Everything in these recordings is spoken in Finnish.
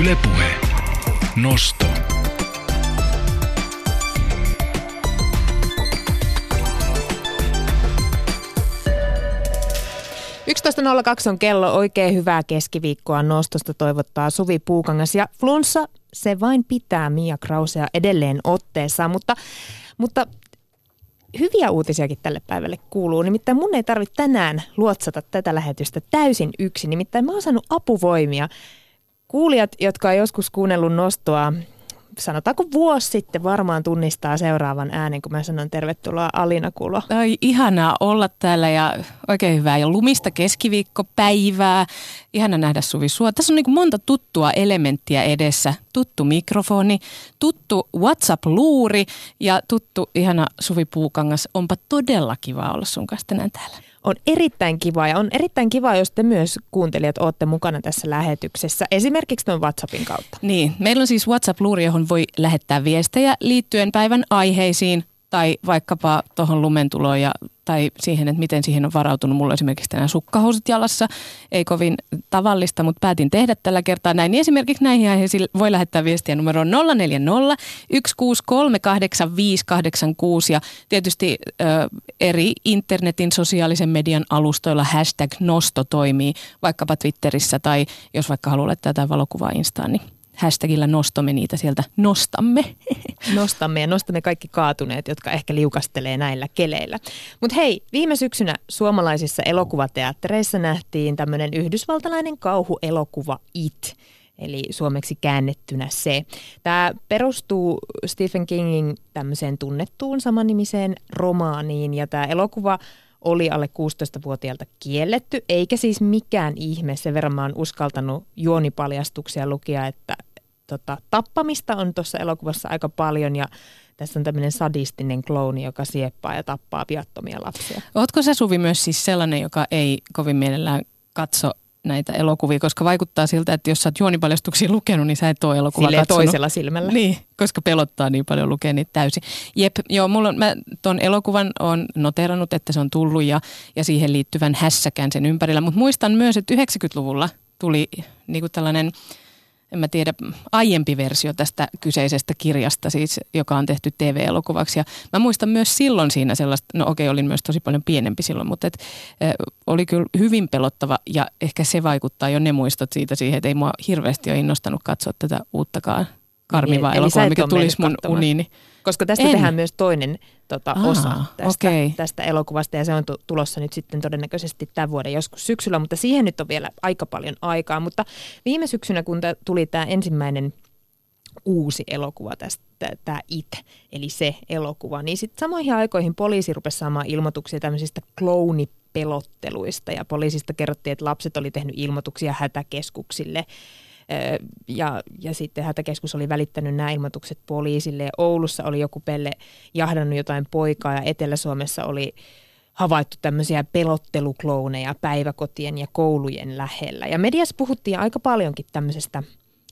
Ylepuhe. Nosto. on kello. Oikein hyvää keskiviikkoa nostosta toivottaa Suvi Puukangas. Ja flunssa, se vain pitää Mia Krausea edelleen otteessa, mutta, mutta hyviä uutisiakin tälle päivälle kuuluu. Nimittäin mun ei tarvitse tänään luotsata tätä lähetystä täysin yksin. Nimittäin mä oon saanut apuvoimia. Kuulijat, jotka on joskus kuunnellut nostoa sanotaanko vuosi sitten varmaan tunnistaa seuraavan äänen, kun mä sanon tervetuloa Alina Kulo. Ai ihanaa olla täällä ja oikein hyvää ja lumista keskiviikkopäivää. Ihana nähdä Suvi sua. Tässä on niin monta tuttua elementtiä edessä. Tuttu mikrofoni, tuttu WhatsApp-luuri ja tuttu ihana Suvi Puukangas. Onpa todella kiva olla sun kanssa tänään täällä on erittäin kiva ja on erittäin kiva, jos te myös kuuntelijat olette mukana tässä lähetyksessä, esimerkiksi tuon WhatsAppin kautta. Niin, meillä on siis WhatsApp-luuri, johon voi lähettää viestejä liittyen päivän aiheisiin tai vaikkapa tuohon lumentuloon ja tai siihen, että miten siihen on varautunut. Mulla esimerkiksi tänään sukkahousut jalassa, ei kovin tavallista, mutta päätin tehdä tällä kertaa näin. Niin esimerkiksi näihin aiheisiin voi lähettää viestiä numeroon 040 163 8586 ja tietysti ö, eri internetin sosiaalisen median alustoilla hashtag nosto toimii, vaikkapa Twitterissä tai jos vaikka haluaa laittaa jotain valokuvaa Instaan, niin hashtagillä nostamme niitä sieltä nostamme. Nostamme ja nostamme kaikki kaatuneet, jotka ehkä liukastelee näillä keleillä. Mutta hei, viime syksynä suomalaisissa elokuvateattereissa nähtiin tämmöinen yhdysvaltalainen kauhuelokuva It eli suomeksi käännettynä se. Tämä perustuu Stephen Kingin tämmöiseen tunnettuun samannimiseen romaaniin ja tämä elokuva oli alle 16-vuotiaalta kielletty, eikä siis mikään ihme. Sen verran mä oon uskaltanut juonipaljastuksia lukia, että tota, tappamista on tuossa elokuvassa aika paljon ja tässä on tämmöinen sadistinen klooni, joka sieppaa ja tappaa viattomia lapsia. Ootko sä Suvi myös siis sellainen, joka ei kovin mielellään katso näitä elokuvia, koska vaikuttaa siltä, että jos sä oot juonipaljastuksia lukenut, niin sä et ole elokuvaa Silleen katsonut. toisella silmällä. Niin, koska pelottaa niin paljon lukea niitä täysin. Jep, joo, mulla on, mä ton elokuvan on noterannut, että se on tullut ja, ja siihen liittyvän hässäkään sen ympärillä, mutta muistan myös, että 90-luvulla tuli niin kuin tällainen – en mä tiedä, aiempi versio tästä kyseisestä kirjasta, siis, joka on tehty TV-elokuvaksi. Ja mä muistan myös silloin siinä sellaista, no okei, olin myös tosi paljon pienempi silloin, mutta et, äh, oli kyllä hyvin pelottava ja ehkä se vaikuttaa jo ne muistot siitä siihen, että ei mua hirveästi ole innostanut katsoa tätä uuttakaan karmivaa niin, elokuvaa, mikä tulisi mun uniini. Koska tästä en. tehdään myös toinen tota, Aa, osa tästä, okay. tästä elokuvasta ja se on tulossa nyt sitten todennäköisesti tämän vuoden joskus syksyllä, mutta siihen nyt on vielä aika paljon aikaa. Mutta viime syksynä, kun tuli tämä ensimmäinen uusi elokuva tästä, tämä It, eli se elokuva, niin sitten samoihin aikoihin poliisi rupesi saamaan ilmoituksia tämmöisistä kloonipelotteluista ja poliisista kerrottiin, että lapset oli tehnyt ilmoituksia hätäkeskuksille ja, ja sitten hätäkeskus oli välittänyt nämä ilmoitukset poliisille. Oulussa oli joku pelle jahdannut jotain poikaa ja Etelä-Suomessa oli havaittu tämmöisiä pelotteluklooneja päiväkotien ja koulujen lähellä. Ja mediassa puhuttiin aika paljonkin tämmöisestä,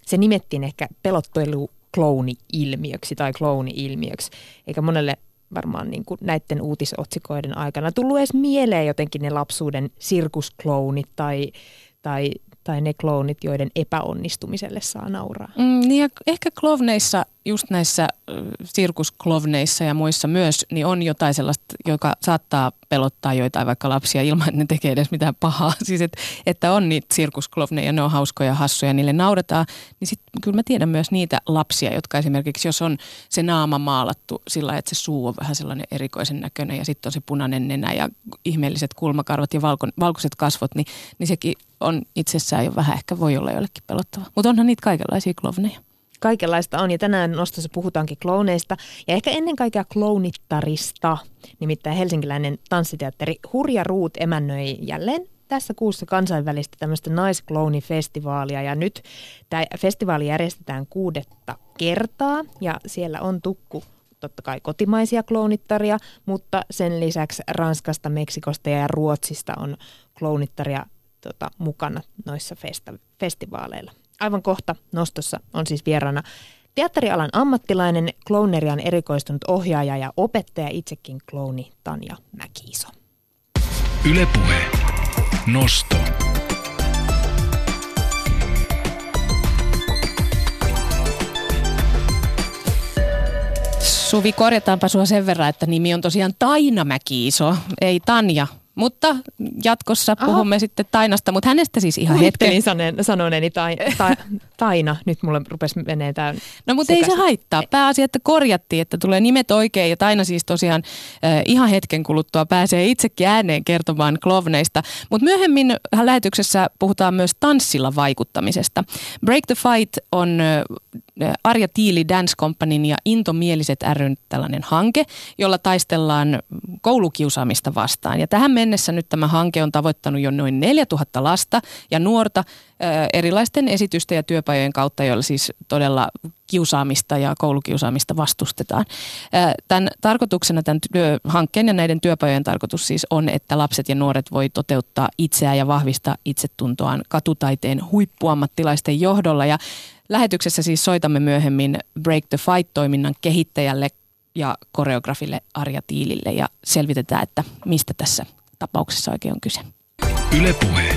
se nimettiin ehkä pelotteluklouni-ilmiöksi tai klooni-ilmiöksi, eikä monelle varmaan niin kuin näiden uutisotsikoiden aikana tullut edes mieleen jotenkin ne lapsuuden sirkusklounit tai, tai tai ne kloonit, joiden epäonnistumiselle saa nauraa. Mm, niin ja ehkä klovneissa just näissä sirkusklovneissa ja muissa myös, niin on jotain sellaista, joka saattaa pelottaa joitain vaikka lapsia ilman, että ne tekee edes mitään pahaa. Siis et, että on niitä sirkusklovneja, ne on hauskoja, hassuja, niille nauretaan. Niin sitten kyllä mä tiedän myös niitä lapsia, jotka esimerkiksi, jos on se naama maalattu sillä että se suu on vähän sellainen erikoisen näköinen ja sitten on se punainen nenä ja ihmeelliset kulmakarvat ja valko, valkoiset kasvot, niin, niin sekin on itsessään jo vähän ehkä voi olla jollekin pelottava. Mutta onhan niitä kaikenlaisia klovneja kaikenlaista on. Ja tänään nostossa puhutaankin klooneista ja ehkä ennen kaikkea kloonittarista. Nimittäin helsinkiläinen tanssiteatteri Hurja Ruut emännöi jälleen tässä kuussa kansainvälistä tämmöistä naiskloonifestivaalia ja nyt tämä festivaali järjestetään kuudetta kertaa ja siellä on tukku totta kai kotimaisia kloonittaria, mutta sen lisäksi Ranskasta, Meksikosta ja Ruotsista on kloonittaria tota, mukana noissa festa- festivaaleilla Aivan kohta nostossa on siis vieraana teatterialan ammattilainen, klounerian erikoistunut ohjaaja ja opettaja itsekin klooni Tanja Mäkiiso. Ylepuhe. Nosto. Suvi, korjataanpa sua sen verran, että nimi on tosiaan Taina Mäkiiso, ei Tanja mutta jatkossa Aha. puhumme sitten Tainasta, mutta hänestä siis ihan hetken. sanen, sanoneeni tai, ta, Taina, nyt mulle rupesi menee tämä No mutta ei se haittaa. Pääasia, että korjattiin, että tulee nimet oikein ja Taina siis tosiaan äh, ihan hetken kuluttua pääsee itsekin ääneen kertomaan klovneista. Mutta myöhemmin lähetyksessä puhutaan myös tanssilla vaikuttamisesta. Break the Fight on äh, Arja Tiili Dance Companyn ja Intomieliset ryn tällainen hanke, jolla taistellaan koulukiusaamista vastaan. Ja tähän mennessä nyt tämä hanke on tavoittanut jo noin 4000 lasta ja nuorta erilaisten esitysten ja työpajojen kautta, joilla siis todella kiusaamista ja koulukiusaamista vastustetaan. Tämän tarkoituksena, tämän hankkeen ja näiden työpajojen tarkoitus siis on, että lapset ja nuoret voi toteuttaa itseään ja vahvistaa itsetuntoaan katutaiteen huippuammattilaisten johdolla. Ja lähetyksessä siis soitamme myöhemmin Break the Fight-toiminnan kehittäjälle ja koreografille Arja Tiilille ja selvitetään, että mistä tässä tapauksessa oikein on kyse. Ylepuhe.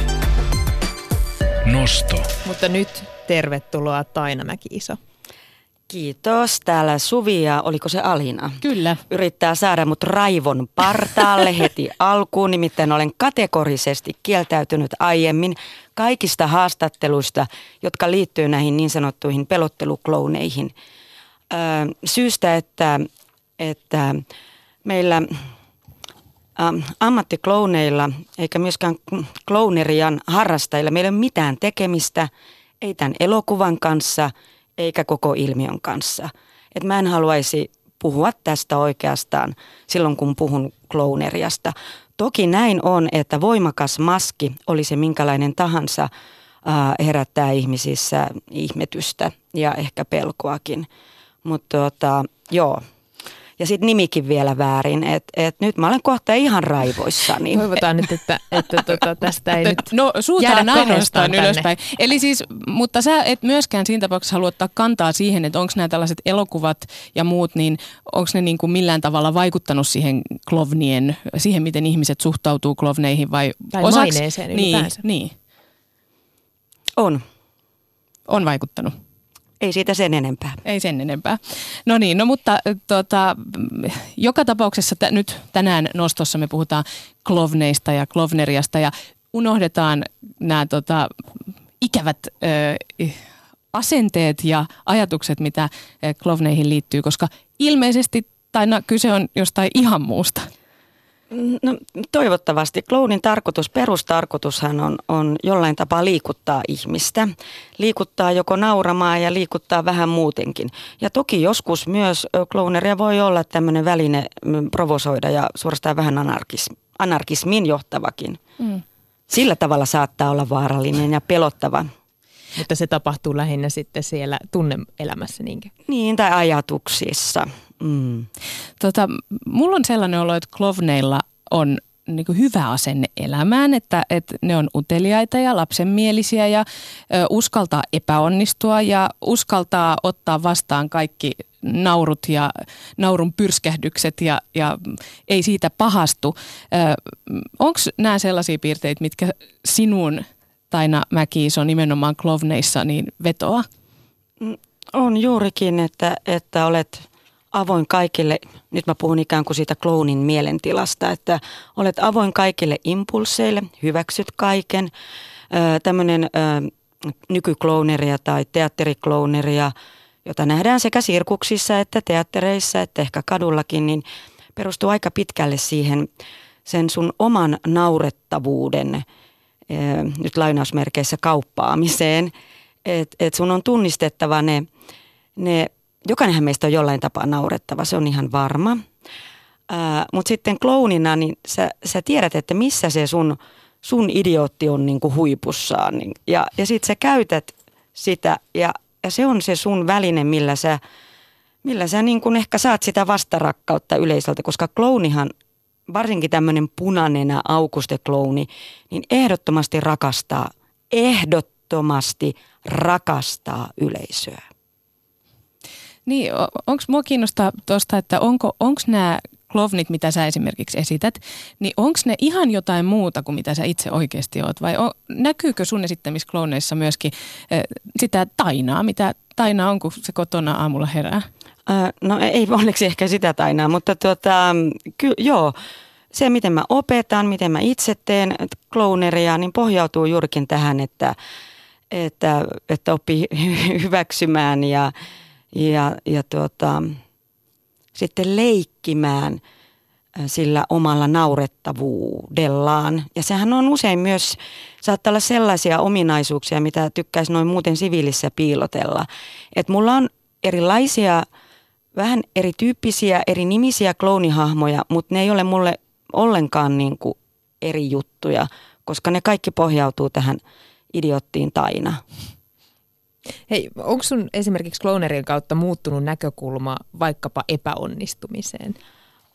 Nosto. Mutta nyt tervetuloa Taina Mäki-Iso. Kiitos. Täällä Suvi ja oliko se Alina? Kyllä. Yrittää saada mut raivon partaalle heti alkuun. Nimittäin olen kategorisesti kieltäytynyt aiemmin kaikista haastatteluista, jotka liittyy näihin niin sanottuihin pelotteluklouneihin. Öö, syystä, että, että meillä Ähm, ammattiklouneilla eikä myöskään klounerian harrastajilla meillä ei ole mitään tekemistä, ei tämän elokuvan kanssa eikä koko ilmiön kanssa. Et mä en haluaisi puhua tästä oikeastaan silloin, kun puhun klouneriasta. Toki näin on, että voimakas maski, oli se minkälainen tahansa, herättää ihmisissä ihmetystä ja ehkä pelkoakin. Mutta tota, joo, ja sitten nimikin vielä väärin. Että et nyt mä olen kohta ihan raivoissani. Toivotaan nyt, että, että tota, tästä ei nyt No suutaan ainoastaan ylöspäin. Eli siis, mutta sä et myöskään siinä tapauksessa halua ottaa kantaa siihen, että onko nämä tällaiset elokuvat ja muut, niin onko ne niin kuin millään tavalla vaikuttanut siihen klovnien, siihen miten ihmiset suhtautuu klovneihin vai tai osaks, maineeseen niin, niin. On. On vaikuttanut. Ei siitä sen enempää. Ei sen enempää. No niin, no mutta tota, joka tapauksessa t- nyt tänään nostossa me puhutaan klovneista ja klovneriasta ja unohdetaan nämä tota, ikävät ö, asenteet ja ajatukset, mitä klovneihin liittyy, koska ilmeisesti tai kyse on jostain ihan muusta. No, toivottavasti. Clownin tarkoitus, perustarkoitushan on, on jollain tapaa liikuttaa ihmistä. Liikuttaa joko nauramaan ja liikuttaa vähän muutenkin. Ja toki joskus myös clowneria voi olla tämmöinen väline provosoida ja suorastaan vähän anarkis, anarkismin johtavakin. Mm. Sillä tavalla saattaa olla vaarallinen ja pelottava. Mutta se tapahtuu lähinnä sitten siellä tunneelämässä niinkö? Niin, tai ajatuksissa. Mm. Tota, mulla on sellainen olo, että klovneilla on niin kuin hyvä asenne elämään, että, että ne on uteliaita ja lapsenmielisiä ja ö, uskaltaa epäonnistua ja uskaltaa ottaa vastaan kaikki naurut ja naurun pyrskähdykset ja, ja ei siitä pahastu. Onko nämä sellaisia piirteitä, mitkä sinun Taina mäki on nimenomaan klovneissa niin vetoa? Mm, on juurikin, että, että olet avoin kaikille, nyt mä puhun ikään kuin siitä kloonin mielentilasta, että olet avoin kaikille impulseille, hyväksyt kaiken. Tämmöinen nykyklooneria tai teatteriklooneria, jota nähdään sekä sirkuksissa että teattereissa että ehkä kadullakin, niin perustuu aika pitkälle siihen sen sun oman naurettavuuden, nyt lainausmerkeissä kauppaamiseen, että et sun on tunnistettava ne, ne jokainenhan meistä on jollain tapaa naurettava, se on ihan varma. Mutta sitten klounina, niin sä, sä tiedät, että missä se sun, sun idiootti on niin kuin huipussaan. Niin, ja ja sitten sä käytät sitä ja, ja se on se sun väline, millä sä, millä sä niin kuin ehkä saat sitä vastarakkautta yleisöltä, koska klounihan, varsinkin tämmöinen punainen aukuste klouni, niin ehdottomasti rakastaa, ehdottomasti rakastaa yleisöä. Niin, onko mua kiinnostaa tuosta, että onko nämä klovnit, mitä sä esimerkiksi esität, niin onko ne ihan jotain muuta kuin mitä sä itse oikeasti oot? Vai on, näkyykö sun esittämissä klooneissa myöskin äh, sitä tainaa, mitä taina on, kun se kotona aamulla herää? no ei onneksi ehkä sitä tainaa, mutta tuota, ky, joo, se miten mä opetan, miten mä itse teen cloneria, niin pohjautuu juurikin tähän, että, että, että oppii hyväksymään ja, ja, ja tuota, sitten leikkimään sillä omalla naurettavuudellaan. Ja sehän on usein myös, saattaa olla sellaisia ominaisuuksia, mitä tykkäisi noin muuten siviilissä piilotella. Että mulla on erilaisia, vähän erityyppisiä, eri nimisiä kloonihahmoja, mutta ne ei ole mulle ollenkaan niin kuin eri juttuja, koska ne kaikki pohjautuu tähän idiottiin taina. Hei, onko sun esimerkiksi kloonerien kautta muuttunut näkökulma vaikkapa epäonnistumiseen?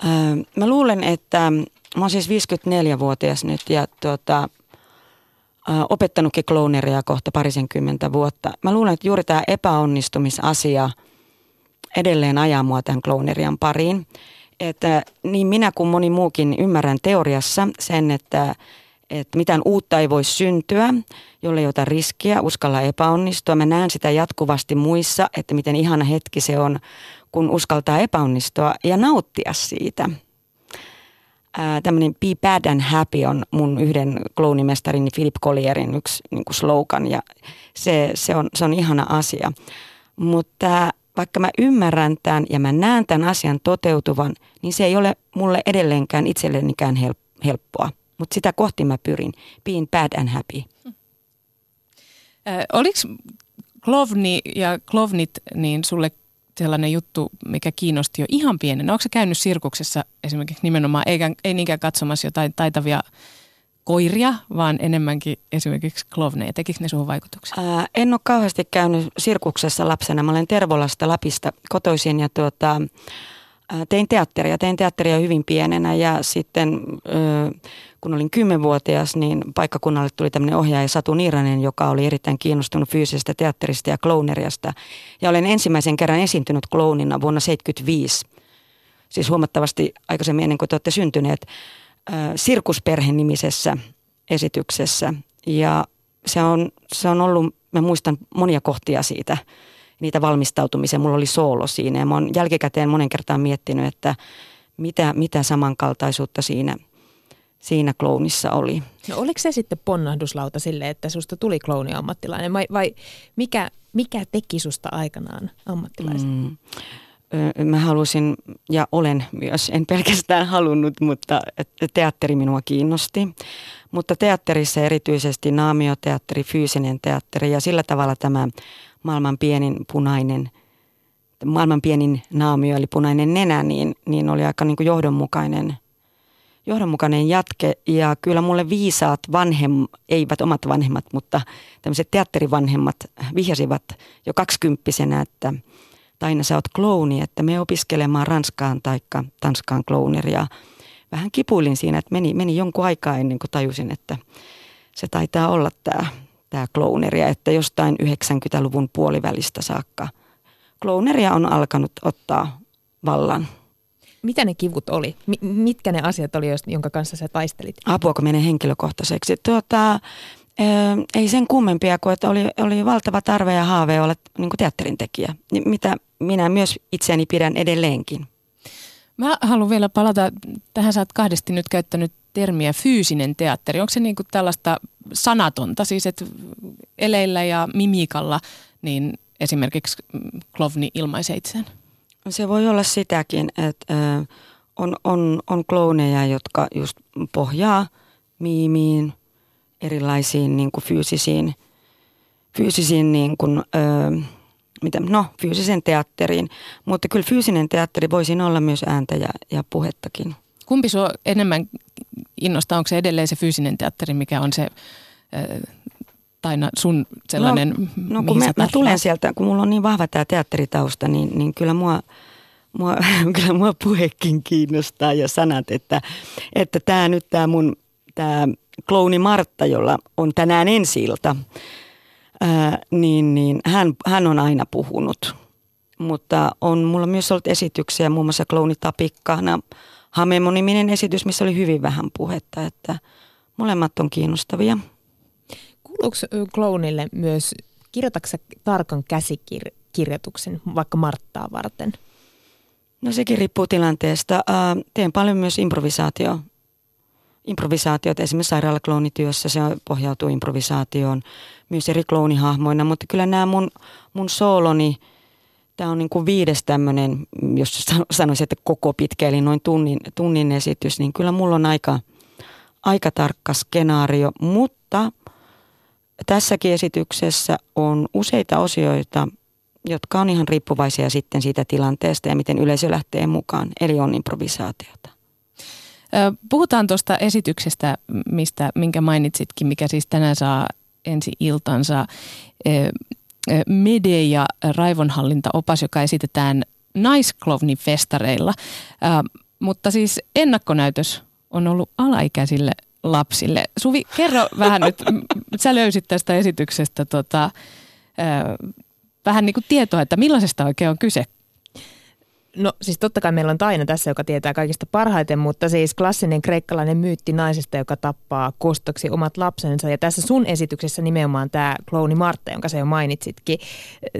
Öö, mä luulen, että mä oon siis 54-vuotias nyt ja tuota, opettanutkin klooneria kohta parisenkymmentä vuotta. Mä luulen, että juuri tämä epäonnistumisasia edelleen ajaa mua tämän kloonerian pariin. Että niin minä kuin moni muukin ymmärrän teoriassa sen, että, että mitään uutta ei voi syntyä, jolle ei ota riskiä, uskalla epäonnistua. Mä näen sitä jatkuvasti muissa, että miten ihana hetki se on, kun uskaltaa epäonnistua ja nauttia siitä – tämmöinen Be Bad and Happy on mun yhden kloonimestarini Philip Collierin yksi niin kuin slogan ja se, se, on, se on ihana asia. Mutta vaikka mä ymmärrän tämän ja mä näen tämän asian toteutuvan, niin se ei ole mulle edelleenkään itsellenikään helppoa. Mutta sitä kohti mä pyrin. Being bad and happy. Äh, oliko Klovni ja Klovnit niin sulle sellainen juttu, mikä kiinnosti jo ihan pienen. Onko se käynyt sirkuksessa esimerkiksi nimenomaan, eikä, ei niinkään katsomassa jotain taitavia koiria, vaan enemmänkin esimerkiksi klovneja. Tekikö ne suhun vaikutuksia? Ää, en ole kauheasti käynyt sirkuksessa lapsena. Mä olen Tervolasta Lapista kotoisin ja tuota, tein teatteria. Tein teatteria hyvin pienenä ja sitten kun olin kymmenvuotias, niin paikkakunnalle tuli tämmöinen ohjaaja Satu Niiranen, joka oli erittäin kiinnostunut fyysisestä teatterista ja klooneriasta. Ja olen ensimmäisen kerran esiintynyt kloonina vuonna 1975, siis huomattavasti aikaisemmin ennen kuin te olette syntyneet, Sirkusperhe nimisessä esityksessä. Ja se on, se on ollut, mä muistan monia kohtia siitä – niitä valmistautumisia. Mulla oli soolo siinä ja mä oon jälkikäteen monen kertaan miettinyt, että mitä, mitä samankaltaisuutta siinä, siinä klounissa oli. No oliko se sitten ponnahduslauta sille, että susta tuli klooni-ammattilainen vai, vai mikä, mikä teki susta aikanaan ammattilaisen? Mm. Mä halusin ja olen myös, en pelkästään halunnut, mutta teatteri minua kiinnosti. Mutta teatterissa erityisesti naamioteatteri, fyysinen teatteri ja sillä tavalla tämä maailman pienin punainen, maailman pienin naamio eli punainen nenä, niin, niin oli aika niin kuin johdonmukainen, johdonmukainen jatke. Ja kyllä mulle viisaat vanhem, eivät omat vanhemmat, mutta tämmöiset teatterivanhemmat vihjasivat jo kaksikymppisenä, että Taina sä oot klouni, että me opiskelemaan Ranskaan tai Tanskaan klooneria. Vähän kipuilin siinä, että meni, meni jonkun aikaa ennen kuin tajusin, että se taitaa olla tämä tämä klooneria, että jostain 90-luvun puolivälistä saakka klooneria on alkanut ottaa vallan. Mitä ne kivut oli? M- mitkä ne asiat oli, jonka kanssa sä taistelit? Apuako menee henkilökohtaiseksi? Tuota, ei sen kummempia kuin, että oli, oli valtava tarve ja haave olla niin teatterin tekijä, mitä minä myös itseäni pidän edelleenkin. Mä haluan vielä palata, tähän sä oot kahdesti nyt käyttänyt termiä fyysinen teatteri. Onko se niin kuin tällaista sanatonta, siis että eleillä ja mimikalla niin esimerkiksi klovni ilmaisee itseään? Se voi olla sitäkin, että on, on, on klooneja, jotka just pohjaa miimiin, erilaisiin niin kuin fyysisiin, fyysisiin niin kuin, ö, mitä, no, fyysisen teatteriin. Mutta kyllä fyysinen teatteri voisi olla myös ääntä ja, ja puhettakin. Kumpi sinua enemmän innostaa? Onko se edelleen se fyysinen teatteri, mikä on se äh, Taina sun sellainen, No, no kun mä, mä tulen sieltä, kun mulla on niin vahva tämä teatteritausta, niin, niin kyllä mua, mua, kyllä mua puhekin kiinnostaa ja sanat, että, että tämä nyt tämä mun tämä klouni Martta, jolla on tänään ensi ilta, ää, niin, niin hän, hän on aina puhunut. Mutta on mulla myös ollut esityksiä, muun muassa klouni Tapikkana, Hamemo-niminen esitys, missä oli hyvin vähän puhetta, että molemmat on kiinnostavia. Kuuluuko klounille myös, kirjoitatko tarkan käsikirjoituksen vaikka Marttaa varten? No sekin riippuu tilanteesta. teen paljon myös improvisaatio. Improvisaatiot esimerkiksi sairaalakloonityössä, se pohjautuu improvisaatioon myös eri kloonihahmoina, mutta kyllä nämä mun, mun sooloni, tämä on niin kuin viides tämmöinen, jos sanoisin, että koko pitkä, eli noin tunnin, tunnin esitys, niin kyllä mulla on aika, aika tarkka skenaario, mutta tässäkin esityksessä on useita osioita, jotka on ihan riippuvaisia sitten siitä tilanteesta ja miten yleisö lähtee mukaan, eli on improvisaatiota. Puhutaan tuosta esityksestä, mistä, minkä mainitsitkin, mikä siis tänään saa ensi iltansa. Ja raivonhallintaopas, joka esitetään Naisklovnin festareilla. Mutta siis ennakkonäytös on ollut alaikäisille lapsille. Suvi, kerro vähän nyt, sä löysit tästä esityksestä tota, vähän niin kuin tietoa, että millaisesta oikein on kyse? No siis totta kai meillä on Taina tässä, joka tietää kaikista parhaiten, mutta siis klassinen kreikkalainen myytti naisesta, joka tappaa kostoksi omat lapsensa. Ja tässä sun esityksessä nimenomaan tämä klooni Martta, jonka sä jo mainitsitkin,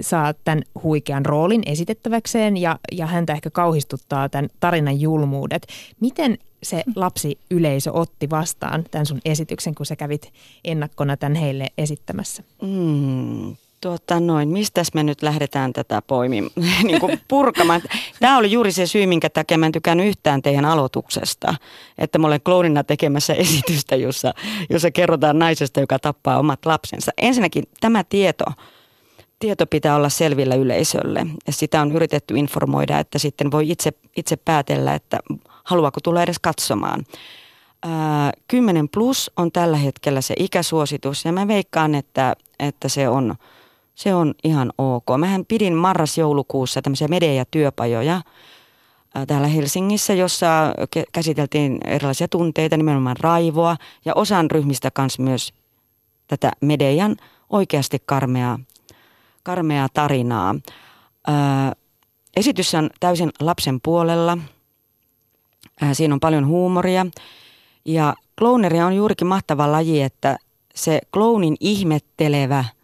saa tämän huikean roolin esitettäväkseen ja, ja häntä ehkä kauhistuttaa tämän tarinan julmuudet. Miten se lapsi yleisö otti vastaan tämän sun esityksen, kun sä kävit ennakkona tämän heille esittämässä? Mm, Tuota noin, mistäs me nyt lähdetään tätä poimin, niin kuin purkamaan. Tämä oli juuri se syy, minkä takia mä en tykännyt yhtään teidän aloituksesta. Että mä olen kloonina tekemässä esitystä, jossa, jossa kerrotaan naisesta, joka tappaa omat lapsensa. Ensinnäkin tämä tieto, tieto pitää olla selvillä yleisölle. Ja sitä on yritetty informoida, että sitten voi itse, itse päätellä, että haluaako tulla edes katsomaan. 10 plus on tällä hetkellä se ikäsuositus ja mä veikkaan, että, että se on – se on ihan ok. Mähän pidin marras-joulukuussa tämmöisiä media-työpajoja täällä Helsingissä, jossa käsiteltiin erilaisia tunteita, nimenomaan raivoa ja osan ryhmistä kanssa myös tätä median oikeasti karmeaa, karmeaa tarinaa. esitys on täysin lapsen puolella. siinä on paljon huumoria ja clowneria on juurikin mahtava laji, että se clownin ihmettelevä –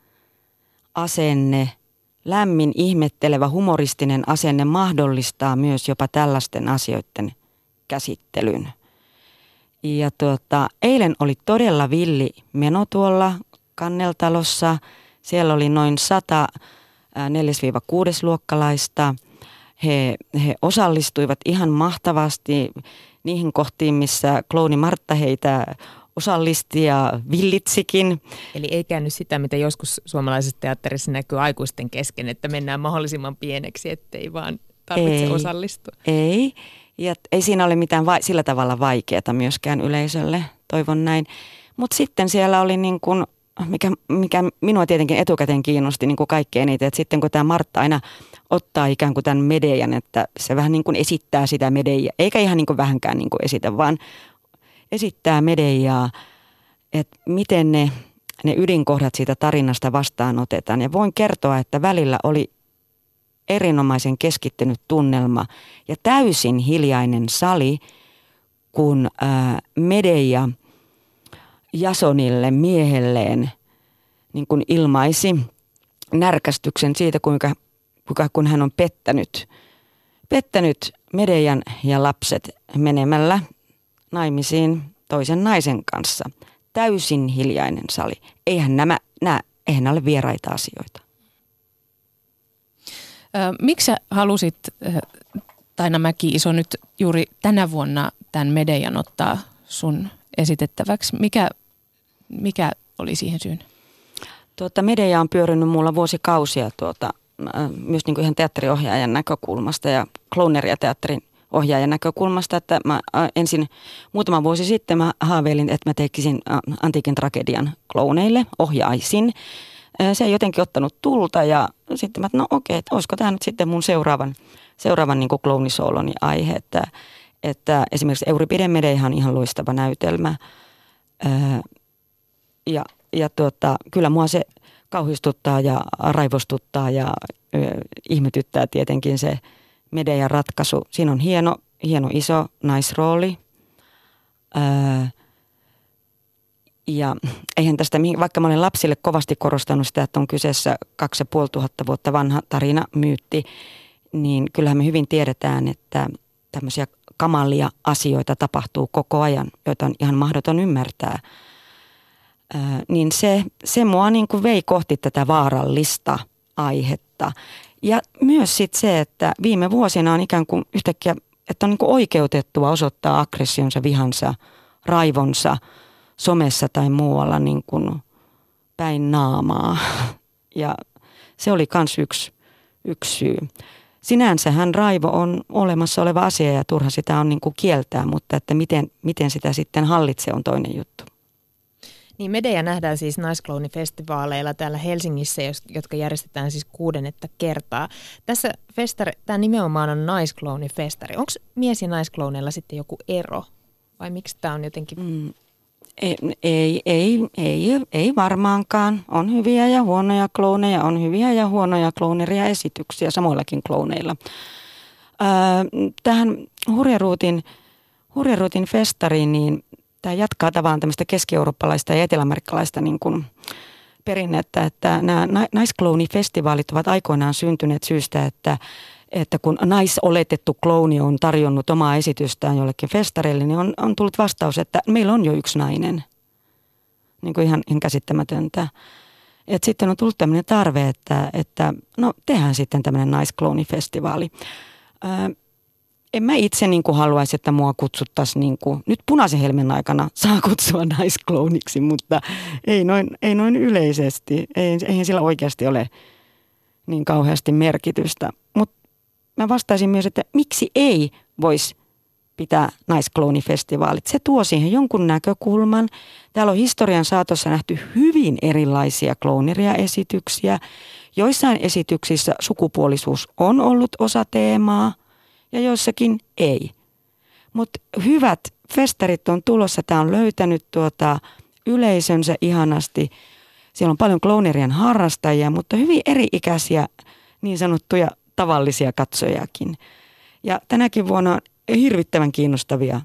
asenne, lämmin, ihmettelevä, humoristinen asenne mahdollistaa myös jopa tällaisten asioiden käsittelyn. Ja tuota, eilen oli todella villi meno tuolla Kanneltalossa. Siellä oli noin 100 4-6-luokkalaista. He, he osallistuivat ihan mahtavasti niihin kohtiin, missä klooni Martta heitä osallisti ja villitsikin. Eli ei käynyt sitä, mitä joskus suomalaisessa teatterissa näkyy aikuisten kesken, että mennään mahdollisimman pieneksi, ettei vaan tarvitse ei, osallistua. Ei, ja ei siinä ole mitään vai, sillä tavalla vaikeaa myöskään yleisölle, toivon näin. Mutta sitten siellä oli niin kuin, mikä, mikä minua tietenkin etukäteen kiinnosti niin kuin kaikkein eniten, että sitten kun tämä Martta aina ottaa ikään kuin tämän median, että se vähän niin kuin esittää sitä mediaa, eikä ihan niin kuin vähänkään niin kuin esitä, vaan esittää mediaa, että miten ne, ne ydinkohdat siitä tarinasta vastaanotetaan. Ja voin kertoa, että välillä oli erinomaisen keskittynyt tunnelma ja täysin hiljainen sali, kun ää, Medeja Jasonille miehelleen niin kuin ilmaisi närkästyksen siitä, kuinka, kuinka kun hän on pettänyt, pettänyt Medejan ja lapset menemällä naimisiin toisen naisen kanssa. Täysin hiljainen sali. Eihän nämä, nämä eihän nämä ole vieraita asioita. Miksi sä halusit, Taina Mäki-iso, nyt juuri tänä vuonna tämän Medejan ottaa sun esitettäväksi? Mikä, mikä oli siihen syyn? Tuota, Medeja on pyörinyt mulla vuosikausia tuota, myös niin kuin ihan teatteriohjaajan näkökulmasta ja Clowneria teatterin ohjaajan näkökulmasta, että mä ensin muutama vuosi sitten mä haaveilin, että mä tekisin antiikin tragedian klouneille, ohjaisin. Se ei jotenkin ottanut tulta ja sitten mä, no okei, että olisiko tämä nyt sitten mun seuraavan, seuraavan niin klounisooloni aihe, että, että esimerkiksi Euripide Medeihan ihan loistava näytelmä. Ja, ja tuota, kyllä mua se kauhistuttaa ja raivostuttaa ja ihmetyttää tietenkin se – Medean ratkaisu. Siinä on hieno, hieno iso naisrooli. Öö, ja eihän tästä, vaikka mä olen lapsille kovasti korostanut sitä, että on kyseessä kaksi ja puoli tuhatta vuotta vanha tarina, myytti, niin kyllähän me hyvin tiedetään, että tämmöisiä kamalia asioita tapahtuu koko ajan, joita on ihan mahdoton ymmärtää. Ää, niin se, se mua niin kuin vei kohti tätä vaarallista aihetta. Ja myös sit se, että viime vuosina on ikään kuin yhtäkkiä, että on niin kuin oikeutettua osoittaa aggressionsa, vihansa, raivonsa somessa tai muualla niin kuin päin naamaa. Ja se oli myös yksi, yksi syy. Sinänsähän raivo on olemassa oleva asia ja turha sitä on niin kuin kieltää, mutta että miten, miten sitä sitten hallitsee on toinen juttu. Niin Medeja nähdään siis Naisklouni-festivaaleilla täällä Helsingissä, jotka järjestetään siis kuudennetta kertaa. Tässä festari, tämä nimenomaan on Naisklouni-festari. Onko mies- ja naisklouneilla sitten joku ero? Vai miksi tämä on jotenkin... Mm. Ei, ei, ei, ei, ei varmaankaan. On hyviä ja huonoja klooneja, on hyviä ja huonoja klooneria esityksiä samoillakin klooneilla. tähän Hurjaruutin, Hurjaruutin festariin, niin tämä jatkaa tavallaan tämmöistä keski-eurooppalaista ja eteläamerikkalaista niin kuin perinnettä, että nämä naiskloonifestivaalit ovat aikoinaan syntyneet syystä, että että kun naisoletettu klooni on tarjonnut omaa esitystään jollekin festarille, niin on, on tullut vastaus, että meillä on jo yksi nainen. Niin kuin ihan, ihan käsittämätöntä. Et sitten on tullut tämmöinen tarve, että, että no tehdään sitten tämmöinen naiskloonifestivaali. Ää, en mä itse niin kuin haluaisi, että mua kutsuttaisiin, niin kuin, nyt punaisen helmen aikana saa kutsua naisklooniksi, mutta ei noin, ei noin yleisesti. Ei, eihän sillä oikeasti ole niin kauheasti merkitystä. Mutta mä vastaisin myös, että miksi ei voisi pitää naiskloonifestivaalit. Se tuo siihen jonkun näkökulman. Täällä on historian saatossa nähty hyvin erilaisia klooneria esityksiä. Joissain esityksissä sukupuolisuus on ollut osa teemaa ja joissakin ei. Mutta hyvät festarit on tulossa. Tämä on löytänyt tuota yleisönsä ihanasti. Siellä on paljon kloonirien harrastajia, mutta hyvin eri-ikäisiä niin sanottuja tavallisia katsojakin. Ja tänäkin vuonna on hirvittävän kiinnostavia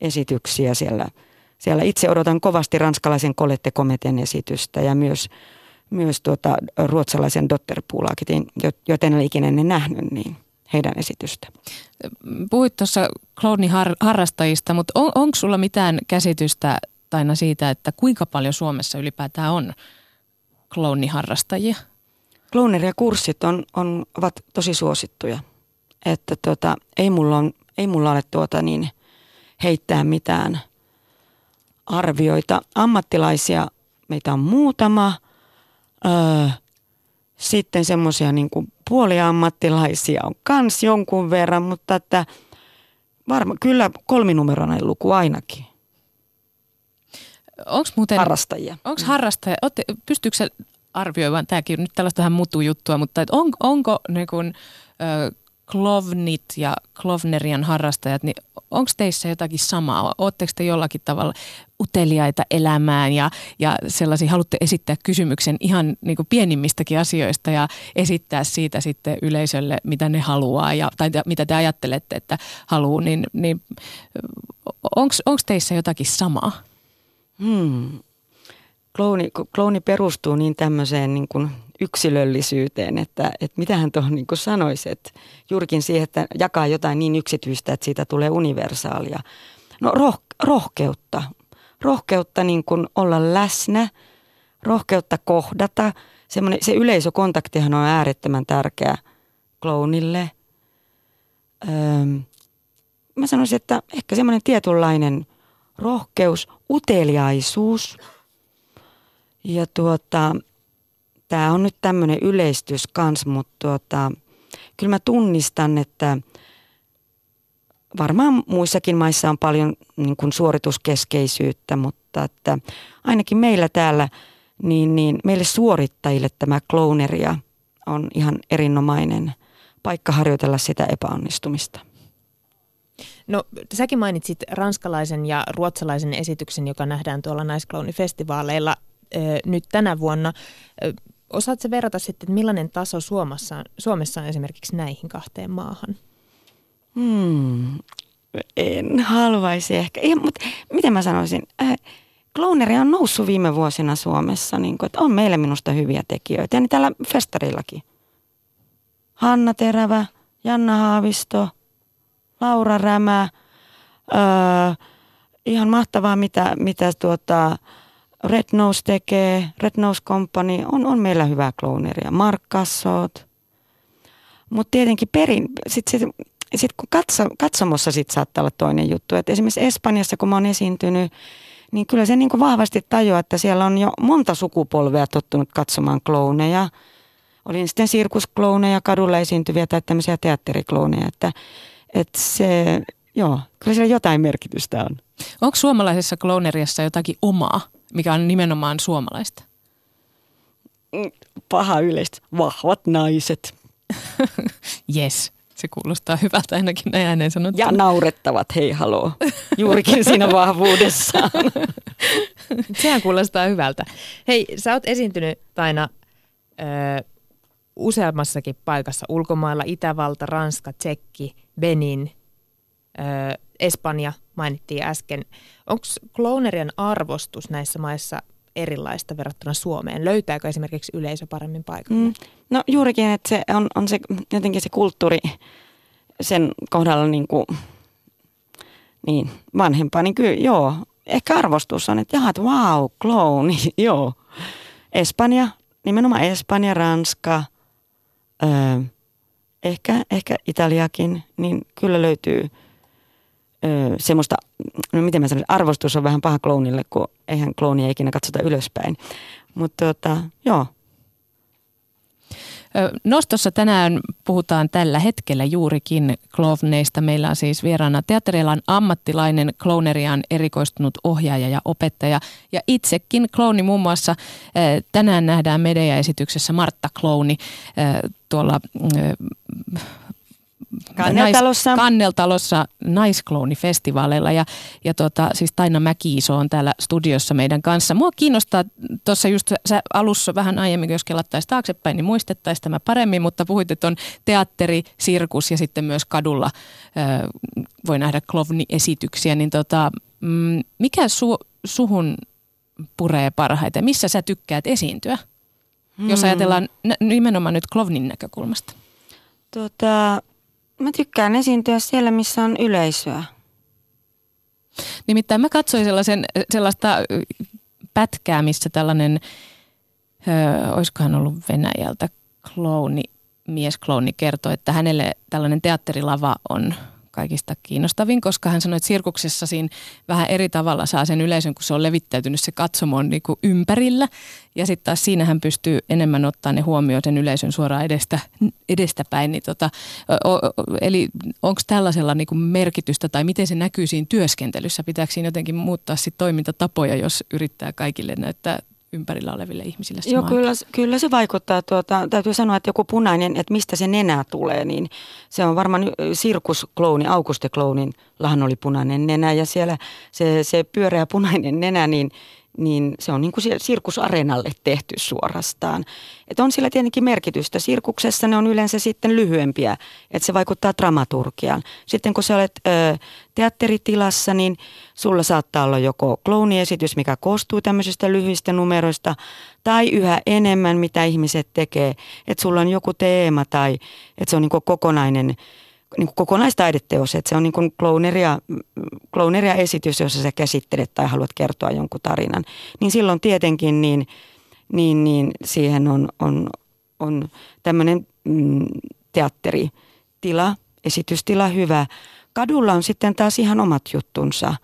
esityksiä siellä. Siellä itse odotan kovasti ranskalaisen Colette Kometen esitystä ja myös, myös tuota, ruotsalaisen Dotterpuulakitin, joten en ole ikinä ennen nähnyt, niin heidän esitystä. Puhuit tuossa klooniharrastajista, mutta on, onko sulla mitään käsitystä taina siitä, että kuinka paljon Suomessa ylipäätään on klooniharrastajia? Klooneria-kurssit on, on, ovat tosi suosittuja. Että tota, ei, mulla on, ei mulla ole tuota niin, heittää mitään arvioita. Ammattilaisia meitä on muutama. Öö, sitten semmoisia niin puoliammattilaisia on kans jonkun verran, mutta että varma, kyllä kolminumeroinen luku ainakin. Onko muuten harrastajia? Onko harrastajia? pystyykö se arvioimaan, tämäkin nyt tällaista vähän mutujuttua, mutta et on, onko niin kun, ö, klovnit ja klovnerian harrastajat, niin onko teissä jotakin samaa? Oletteko te jollakin tavalla uteliaita elämään ja, ja sellaisia, haluatte esittää kysymyksen ihan niin kuin pienimmistäkin asioista ja esittää siitä sitten yleisölle, mitä ne haluaa ja, tai mitä te ajattelette, että haluaa, niin, niin onko teissä jotakin samaa? Hmm klooni, klooni perustuu niin tämmöiseen niin kuin yksilöllisyyteen, että, että mitä hän tuohon niin sanoisi, että juurikin siihen, että jakaa jotain niin yksityistä, että siitä tulee universaalia. No roh, rohkeutta, rohkeutta niin kuin olla läsnä, rohkeutta kohdata. Semmoinen, se yleisökontaktihan on äärettömän tärkeä kloonille. Öö, mä sanoisin, että ehkä semmoinen tietynlainen rohkeus, uteliaisuus – ja tuota, tämä on nyt tämmöinen yleistys kans, mutta tuota, kyllä mä tunnistan, että varmaan muissakin maissa on paljon niin kuin suorituskeskeisyyttä, mutta että ainakin meillä täällä, niin, niin meille suorittajille tämä klouneria on ihan erinomainen paikka harjoitella sitä epäonnistumista. No säkin mainitsit ranskalaisen ja ruotsalaisen esityksen, joka nähdään tuolla naisklounifestivaaleilla nyt tänä vuonna. Osaatko verrata sitten, että millainen taso Suomessa, Suomessa on esimerkiksi näihin kahteen maahan? Hmm, en haluaisi ehkä. Ei, mutta miten mä sanoisin? Äh, Klooneri on noussut viime vuosina Suomessa, niin kuin, että on meillä minusta hyviä tekijöitä. Ja niin täällä festarillakin. Hanna Terävä, Janna Haavisto, Laura Rämä. Öö, ihan mahtavaa, mitä, mitä tuota Red Nose tekee. Red Nose Company on, on meillä hyvää klooneria. Mark Kassot. Mutta tietenkin perin, sitten sit, sit kun katso, katsomossa sit saattaa olla toinen juttu. Et esimerkiksi Espanjassa, kun mä oon esiintynyt, niin kyllä se niin vahvasti tajuaa, että siellä on jo monta sukupolvea tottunut katsomaan klooneja. Olin sitten sirkusklooneja, kadulla esiintyviä tai tämmöisiä teatteriklooneja, että, että se, joo, kyllä siellä jotain merkitystä on. Onko suomalaisessa klooneriassa jotakin omaa, mikä on nimenomaan suomalaista? Paha yleistä. Vahvat naiset. yes. Se kuulostaa hyvältä ainakin näin ääneen sanottuna. Ja naurettavat, hei haloo. Juurikin siinä vahvuudessaan. Sehän kuulostaa hyvältä. Hei, sä oot esiintynyt Taina ö, useammassakin paikassa ulkomailla. Itävalta, Ranska, Tsekki, Benin, ö, Espanja mainittiin äsken. Onko kloonerian arvostus näissä maissa erilaista verrattuna Suomeen? Löytääkö esimerkiksi yleisö paremmin paikalle? Mm. No juurikin, että se on, on se, jotenkin se kulttuuri sen kohdalla niin kuin, niin, vanhempaa, niin kyllä joo, ehkä arvostus on, että jaha, että wow, klooni, joo. Espanja, nimenomaan Espanja, Ranska, öö, ehkä, ehkä Italiakin, niin kyllä löytyy – öö, semmoista, no miten mä sanon, arvostus on vähän paha kloonille, kun eihän kloonia ikinä katsota ylöspäin. Mutta tota, joo. Nostossa tänään puhutaan tällä hetkellä juurikin klovneista. Meillä on siis vieraana teatterialan ammattilainen, klooneriaan erikoistunut ohjaaja ja opettaja. Ja itsekin klooni muun muassa tänään nähdään media-esityksessä Martta Klooni tuolla Kanneltalossa. Nais, Kanneltalossa naiskloonifestivaaleilla ja, ja tota, siis Taina Mäkiiso on täällä studiossa meidän kanssa. Mua kiinnostaa, tuossa just sä alussa vähän aiemmin, jos kelattaisiin taaksepäin, niin muistettaisiin tämä paremmin, mutta puhuit, että on teatteri, sirkus ja sitten myös kadulla ö, voi nähdä klovni-esityksiä, niin tota, mm, mikä su, suhun puree parhaiten? Missä sä tykkäät esiintyä? Hmm. Jos ajatellaan nimenomaan nyt klovnin näkökulmasta. Tota, Mä tykkään esiintyä siellä, missä on yleisöä. Nimittäin mä katsoin sellaisen, sellaista pätkää, missä tällainen, ö, olisikohan ollut Venäjältä, klooni, mies klooni kertoi, että hänelle tällainen teatterilava on kaikista kiinnostavin, koska hän sanoi, että sirkuksessa siinä vähän eri tavalla saa sen yleisön, kun se on levittäytynyt se katsomo niin kuin ympärillä. Ja sitten taas siinä hän pystyy enemmän ottaa ne huomioon sen yleisön suoraan edestä, edestäpäin. Niin tota, o, o, eli onko tällaisella niin kuin merkitystä tai miten se näkyy siinä työskentelyssä? Pitääkö siinä jotenkin muuttaa sit toimintatapoja, jos yrittää kaikille näyttää ympärillä oleville ihmisille Joo, kyllä, kyllä se vaikuttaa. Tuota, täytyy sanoa, että joku punainen, että mistä se nenä tulee, niin se on varmaan sirkusklouni, Auguste Clownin lahan oli punainen nenä ja siellä se, se pyöreä punainen nenä, niin niin se on niin kuin sirkusareenalle tehty suorastaan. Et on sillä tietenkin merkitystä. Sirkuksessa ne on yleensä sitten lyhyempiä, että se vaikuttaa dramaturgiaan. Sitten kun sä olet ö, teatteritilassa, niin sulla saattaa olla joko klouniesitys, mikä koostuu tämmöisistä lyhyistä numeroista, tai yhä enemmän, mitä ihmiset tekee. Että sulla on joku teema tai että se on niin kuin kokonainen niin kuin kokonaistaideteos, että se on niin kuin clowneria, clowneria esitys, jossa sä käsittelet tai haluat kertoa jonkun tarinan. Niin silloin tietenkin niin, niin, niin siihen on, on, on tämmöinen mm, teatteritila, esitystila hyvä. Kadulla on sitten taas ihan omat juttunsa.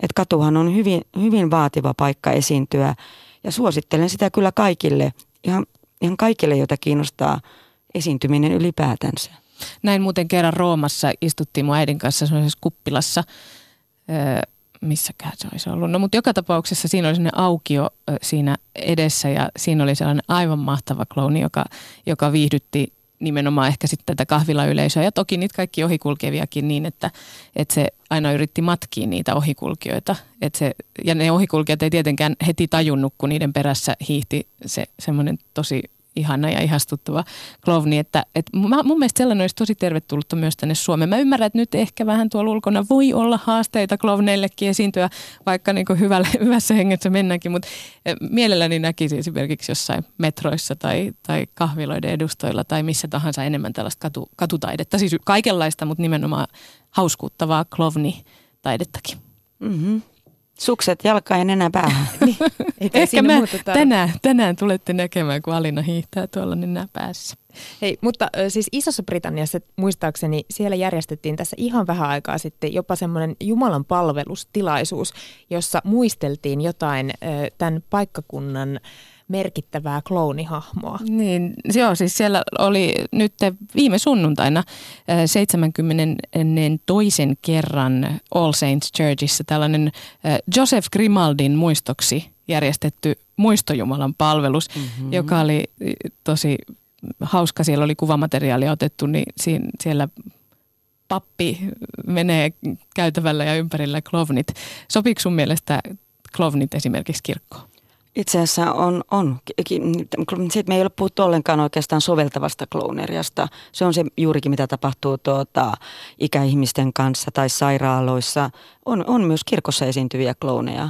Että katuhan on hyvin, hyvin vaativa paikka esiintyä ja suosittelen sitä kyllä kaikille, ihan, ihan kaikille, joita kiinnostaa esiintyminen ylipäätänsä. Näin muuten kerran Roomassa istuttiin mun äidin kanssa sellaisessa kuppilassa, missäkään se olisi ollut. No mutta joka tapauksessa siinä oli sellainen aukio siinä edessä ja siinä oli sellainen aivan mahtava klouni, joka, joka viihdytti nimenomaan ehkä sitten tätä kahvilayleisöä ja toki niitä kaikki ohikulkeviakin niin, että, että se aina yritti matkia niitä ohikulkijoita. Että se, ja ne ohikulkijat ei tietenkään heti tajunnut, kun niiden perässä hiihti se semmoinen tosi ihana ja ihastuttava klovni. Että, et mun mielestä sellainen olisi tosi tervetullutta myös tänne Suomeen. Mä ymmärrän, että nyt ehkä vähän tuolla ulkona voi olla haasteita klovneillekin esiintyä, vaikka niin kuin hyvällä, hyvässä hengessä mennäänkin, mutta e, mielelläni näkisi esimerkiksi jossain metroissa tai, tai kahviloiden edustoilla tai missä tahansa enemmän tällaista katu, katutaidetta. Siis kaikenlaista, mutta nimenomaan hauskuuttavaa klovni-taidettakin. Mm-hmm. Sukset jalkaan ja nenä päähän. niin, Ehkä mä tänään, tänään tulette näkemään, kun Alina hiihtää tuolla nenä päässä. Hei, mutta siis Isossa Britanniassa muistaakseni siellä järjestettiin tässä ihan vähän aikaa sitten jopa semmoinen Jumalan palvelustilaisuus, jossa muisteltiin jotain tämän paikkakunnan merkittävää kloonihahmoa. Niin, joo, siis siellä oli nyt viime sunnuntaina 72. kerran All Saints Churchissa tällainen Joseph Grimaldin muistoksi järjestetty muistojumalan palvelus, mm-hmm. joka oli tosi hauska. Siellä oli kuvamateriaalia otettu, niin siinä, siellä pappi menee käytävällä ja ympärillä klovnit. Sopiiko sun mielestä klovnit esimerkiksi kirkkoon? Itse asiassa on, on. Siitä me ei ole puhuttu ollenkaan oikeastaan soveltavasta klooneriasta. Se on se juurikin, mitä tapahtuu tuota, ikäihmisten kanssa tai sairaaloissa. On, on myös kirkossa esiintyviä klooneja.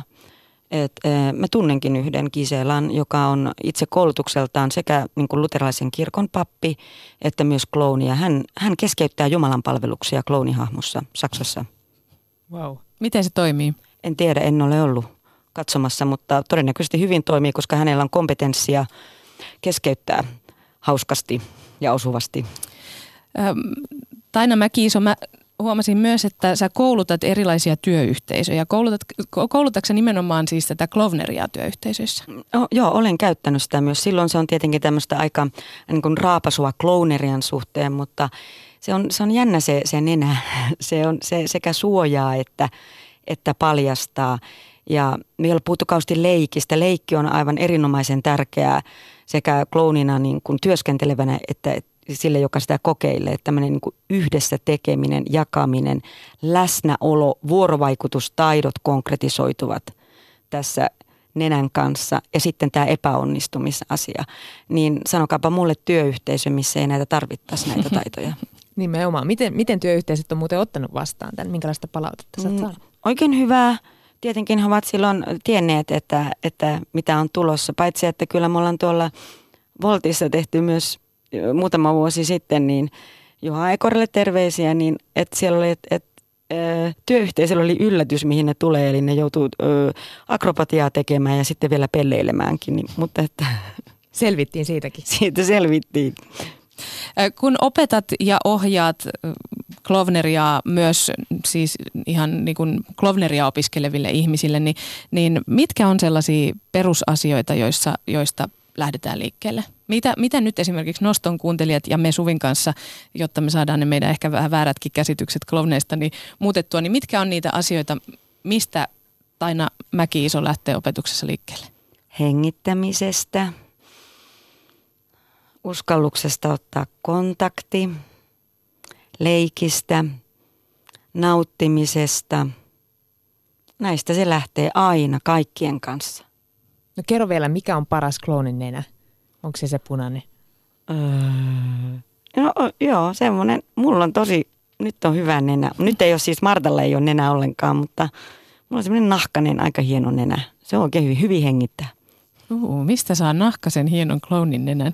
Et, e, mä tunnenkin yhden Kiselan, joka on itse koulutukseltaan sekä niin kuin luterilaisen kirkon pappi että myös kloonia. Hän, hän keskeyttää Jumalan palveluksia kloonihahmossa Saksassa. Wow. Miten se toimii? En tiedä, en ole ollut katsomassa, mutta todennäköisesti hyvin toimii, koska hänellä on kompetenssia keskeyttää hauskasti ja osuvasti. Ähm, Taina Mäki-Iso, mä huomasin myös, että sä koulutat erilaisia työyhteisöjä. Koulutat, koulutatko nimenomaan siis tätä klovneria työyhteisöissä? Oh, joo, olen käyttänyt sitä myös. Silloin se on tietenkin tämmöistä aika niin kuin raapasua klonerian suhteen, mutta se on, se on jännä se, se nenä. Se, on, se sekä suojaa että, että paljastaa. Ja me ei ole puhuttu kausti leikistä. Leikki on aivan erinomaisen tärkeää sekä kloonina niin kuin työskentelevänä että sille, joka sitä kokeilee. Tämmöinen niin kuin yhdessä tekeminen, jakaminen, läsnäolo, vuorovaikutustaidot konkretisoituvat tässä nenän kanssa ja sitten tämä epäonnistumisasia. Niin sanokaapa mulle työyhteisö, missä ei näitä tarvittaisi näitä taitoja. Nimenomaan. Miten, miten työyhteisöt on muuten ottanut vastaan tämän? Minkälaista palautetta sä mm, Oikein hyvää tietenkin he ovat silloin tienneet, että, että mitä on tulossa. Paitsi, että kyllä me ollaan tuolla Voltissa tehty myös muutama vuosi sitten, niin Juha Ekorille terveisiä, niin että siellä oli, että, että työyhteisöllä oli yllätys, mihin ne tulee, eli ne joutuu ö, akrobatiaa tekemään ja sitten vielä pelleilemäänkin, niin, mutta että... Selvittiin siitäkin. Siitä selvittiin. Kun opetat ja ohjaat Klovneria myös siis ihan niin kuin Klovneria opiskeleville ihmisille, niin, niin mitkä on sellaisia perusasioita, joissa, joista lähdetään liikkeelle? Mitä, mitä nyt esimerkiksi Noston kuuntelijat ja me Suvin kanssa, jotta me saadaan ne meidän ehkä vähän väärätkin käsitykset klovneista niin muutettua, niin mitkä on niitä asioita, mistä Taina Mäki-Iso lähtee opetuksessa liikkeelle? Hengittämisestä, uskalluksesta ottaa kontakti, leikistä, nauttimisesta. Näistä se lähtee aina kaikkien kanssa. No kerro vielä, mikä on paras kloonin nenä? Onko se se punainen? Öö, no joo, semmoinen. Mulla on tosi, nyt on hyvä nenä. Nyt ei ole siis, Martalla ei ole nenä ollenkaan, mutta mulla on semmoinen nahkanen, aika hieno nenä. Se on oikein hyvin, hyvin hengittää. Uh, mistä saa nahkasen hienon kloonin nenän?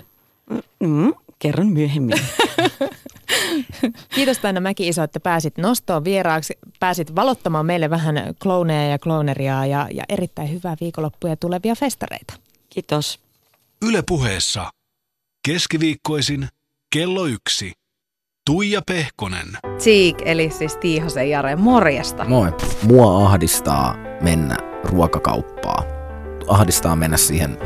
Mm, kerron myöhemmin. Kiitos Taina Mäki-Iso, että pääsit nostoon vieraaksi, pääsit valottamaan meille vähän klooneja ja klooneriaa ja, ja erittäin hyvää viikonloppua ja tulevia festareita. Kiitos. Ylepuheessa keskiviikkoisin kello yksi. Tuija Pehkonen. Tsiik, eli siis Tiihosen Jare, morjesta. Moi. Mua ahdistaa mennä ruokakauppaa. Ahdistaa mennä siihen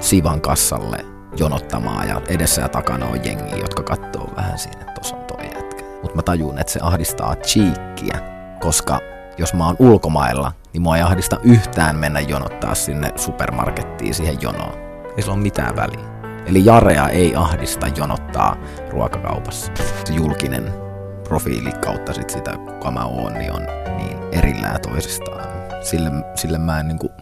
Sivan kassalle jonottamaan ja edessä ja takana on jengi, jotka katsoo vähän siinä, että tossa on toi jätkä. Mutta mä tajun, että se ahdistaa cheekkiä, koska jos mä oon ulkomailla, niin mua ei ahdista yhtään mennä jonottaa sinne supermarkettiin siihen jonoon. Ei sillä ole mitään väliä. Eli Jarea ei ahdista jonottaa ruokakaupassa. Se julkinen profiili kautta sit sitä, kuka mä oon, niin on niin erillään toisistaan. Sille, sille mä en niin kuin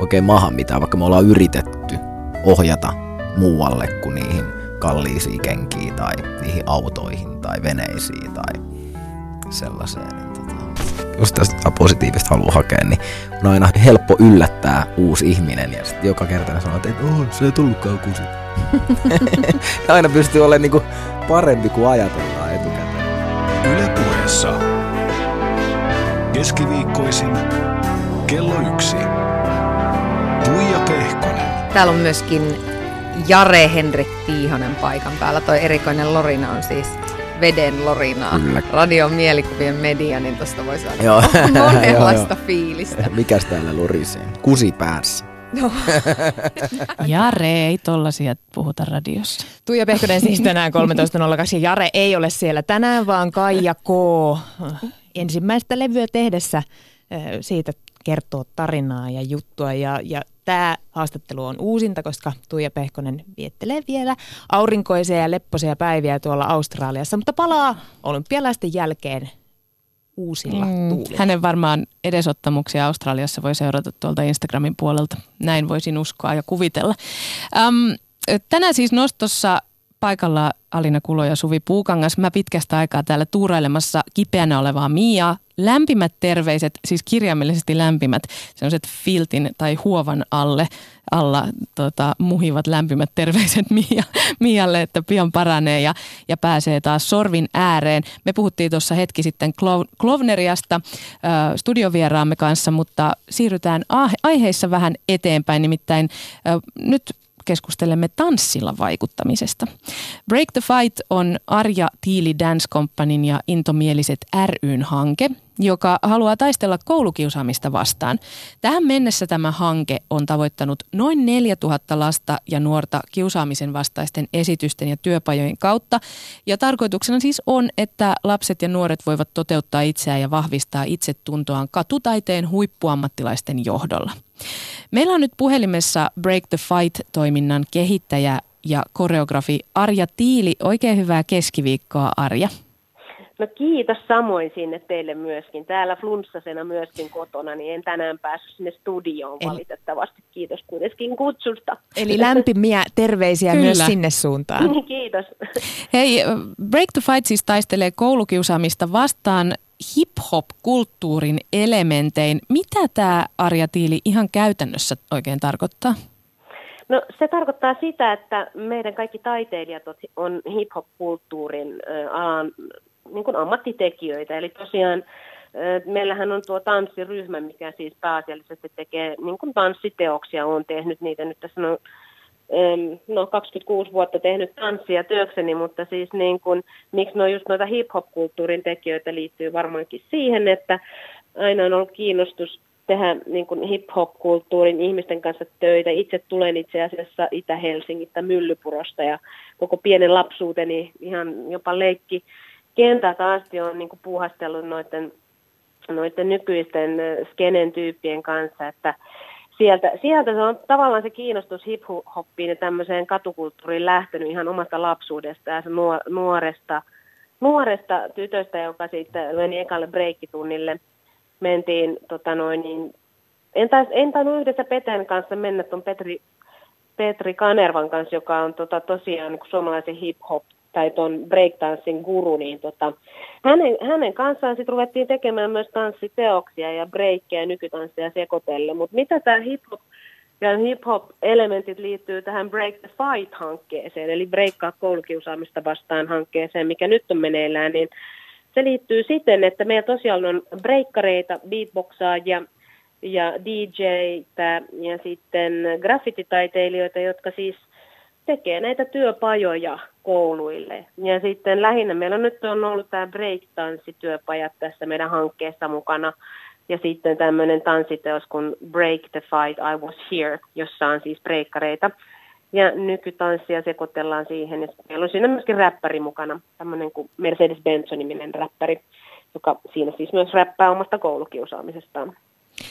oikein maha mitään, vaikka me ollaan yritetty ohjata muualle kuin niihin kalliisiin kenkiin tai niihin autoihin tai veneisiin tai sellaiseen. Niin tota, jos tästä positiivista haluaa hakea, niin on aina helppo yllättää uusi ihminen ja sitten joka kerta sanoo, että oh, se ei tullutkaan kusi. ja aina pystyy olemaan niinku parempi kuin ajatellaan etukäteen. Yle puheessa. Keskiviikkoisin kello yksi. Tuija Pehkonen. Täällä on myöskin Jare Henrik Tiihonen paikan päällä. Toi erikoinen Lorina on siis veden Lorinaa. Kyllä. Radion mielikuvien media, niin tuosta voi saada joo. monenlaista joo, fiilistä. Mikäs täällä lorisee? Kusi päässä. No. Jare, ei tollasia puhuta radiossa. Tuija Pehkonen siis tänään 13.02 ja Jare ei ole siellä tänään, vaan Kaija K. ensimmäistä levyä tehdessä siitä kertoo tarinaa ja juttua. Ja, ja tämä haastattelu on uusinta, koska Tuija Pehkonen viettelee vielä aurinkoisia ja leppoisia päiviä tuolla Australiassa, mutta palaa olympialaisten jälkeen uusilla mm, tuulilla. Hänen varmaan edesottamuksia Australiassa voi seurata tuolta Instagramin puolelta. Näin voisin uskoa ja kuvitella. Um, tänään siis nostossa paikalla Alina Kulo ja Suvi Puukangas. Mä pitkästä aikaa täällä tuurailemassa kipeänä olevaa Miaa. Lämpimät terveiset, siis kirjaimellisesti lämpimät, sellaiset filtin tai huovan alle alla tota, muhivat lämpimät terveiset Mia, Mialle, että pian paranee ja, ja pääsee taas sorvin ääreen. Me puhuttiin tuossa hetki sitten Klovneriasta äh, studiovieraamme kanssa, mutta siirrytään aiheissa vähän eteenpäin. Nimittäin äh, nyt keskustelemme tanssilla vaikuttamisesta. Break the Fight on Arja Tiili Dance Companyn ja Intomieliset ryn hanke, joka haluaa taistella koulukiusaamista vastaan. Tähän mennessä tämä hanke on tavoittanut noin 4000 lasta ja nuorta kiusaamisen vastaisten esitysten ja työpajojen kautta. Ja tarkoituksena siis on, että lapset ja nuoret voivat toteuttaa itseään ja vahvistaa itsetuntoaan katutaiteen huippuammattilaisten johdolla. Meillä on nyt puhelimessa Break the Fight-toiminnan kehittäjä ja koreografi Arja Tiili. Oikein hyvää keskiviikkoa Arja. No kiitos samoin sinne teille myöskin. Täällä flunssasena myöskin kotona, niin en tänään päässyt sinne studioon Eli... valitettavasti. Kiitos kuitenkin kutsusta. Eli lämpimiä terveisiä Kyllä. myös sinne suuntaan. kiitos. Hei, Break the Fight siis taistelee koulukiusaamista vastaan hip-hop-kulttuurin elementein. Mitä tämä Arja Tiili ihan käytännössä oikein tarkoittaa? No se tarkoittaa sitä, että meidän kaikki taiteilijat on hip-hop-kulttuurin alan niin kuin ammattitekijöitä. Eli tosiaan meillähän on tuo tanssiryhmä, mikä siis pääasiallisesti tekee niin kuin tanssiteoksia. Olen tehnyt niitä nyt tässä no, no 26 vuotta tehnyt tanssia työkseni, mutta siis niin kuin, miksi ne on just noita hip-hop-kulttuurin tekijöitä liittyy varmaankin siihen, että aina on ollut kiinnostus tehdä niin kuin hip-hop-kulttuurin ihmisten kanssa töitä. Itse tulen itse asiassa Itä-Helsingistä, Myllypurosta ja koko pienen lapsuuteni ihan jopa leikki kentältä asti on niin kuin puuhastellut noiden, noiden nykyisten skenen tyyppien kanssa, että sieltä, sieltä se on tavallaan se kiinnostus hip-hoppiin ja tämmöiseen katukulttuuriin lähtenyt ihan omasta lapsuudesta ja nuoresta, nuoresta tytöstä, joka sitten meni ekalle breikkitunnille. Mentiin, tota noin, niin, en, tais, en tainnut yhdessä Peten kanssa mennä tuon Petri, Petri Kanervan kanssa, joka on tota, tosiaan niin suomalaisen hip-hop tai tuon breakdancing guru, niin tota, hänen, hänen kanssaan sitten ruvettiin tekemään myös tanssiteoksia ja breikkiä ja nykytanssia sekoitelle. Mutta mitä tämä hip-hop ja hip-hop-elementit liittyy tähän Break the Fight-hankkeeseen, eli breikkaa koulukiusaamista vastaan hankkeeseen, mikä nyt on meneillään, niin se liittyy siten, että meillä tosiaan on breikkareita, beatboxaajia ja DJtä ja sitten graffititaiteilijoita, jotka siis – tekee näitä työpajoja kouluille. Ja sitten lähinnä meillä nyt on ollut tämä break-tanssityöpajat tässä meidän hankkeessa mukana. Ja sitten tämmöinen tanssiteos kuin Break the Fight, I Was Here, jossa on siis breikkareita. Ja nykytanssia sekoitellaan siihen. Ja meillä on siinä myöskin räppäri mukana, tämmöinen kuin Mercedes Benson-niminen räppäri, joka siinä siis myös räppää omasta koulukiusaamisestaan.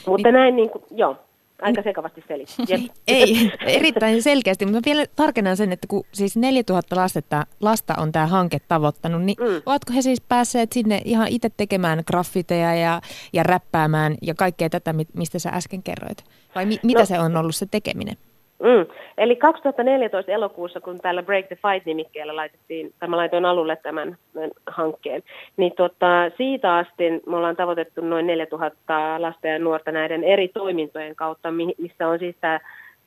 Mutta näin niin kuin, joo, aika sekavasti selitin. Ei, erittäin selkeästi, mutta vielä tarkennan sen, että kun siis 4000 lastetta, lasta on tämä hanke tavoittanut, niin mm. ovatko he siis päässeet sinne ihan itse tekemään graffiteja ja, ja räppäämään ja kaikkea tätä, mistä sä äsken kerroit? Vai mi, mitä no, se on ollut se tekeminen? Mm. Eli 2014 elokuussa, kun täällä Break the Fight-nimikkeellä laitettiin, tai mä laitoin alulle tämän, tämän hankkeen, niin tota, siitä asti me ollaan tavoitettu noin 4000 lasta ja nuorta näiden eri toimintojen kautta, missä on siis tämä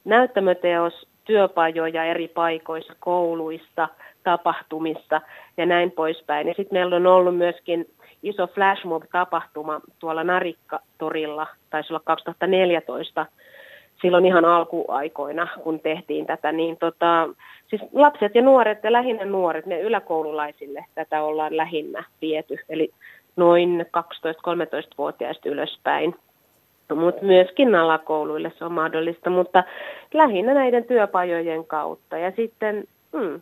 näyttämöteos, työpajoja eri paikoissa, kouluista, tapahtumissa ja näin poispäin. Ja sitten meillä on ollut myöskin iso flashmob-tapahtuma tuolla Narikka-torilla, taisi olla 2014, silloin ihan alkuaikoina, kun tehtiin tätä, niin tota, siis lapset ja nuoret ja lähinnä nuoret, ne yläkoululaisille tätä ollaan lähinnä viety, eli noin 12-13-vuotiaista ylöspäin. Mutta myöskin alakouluille se on mahdollista, mutta lähinnä näiden työpajojen kautta. Ja sitten hmm,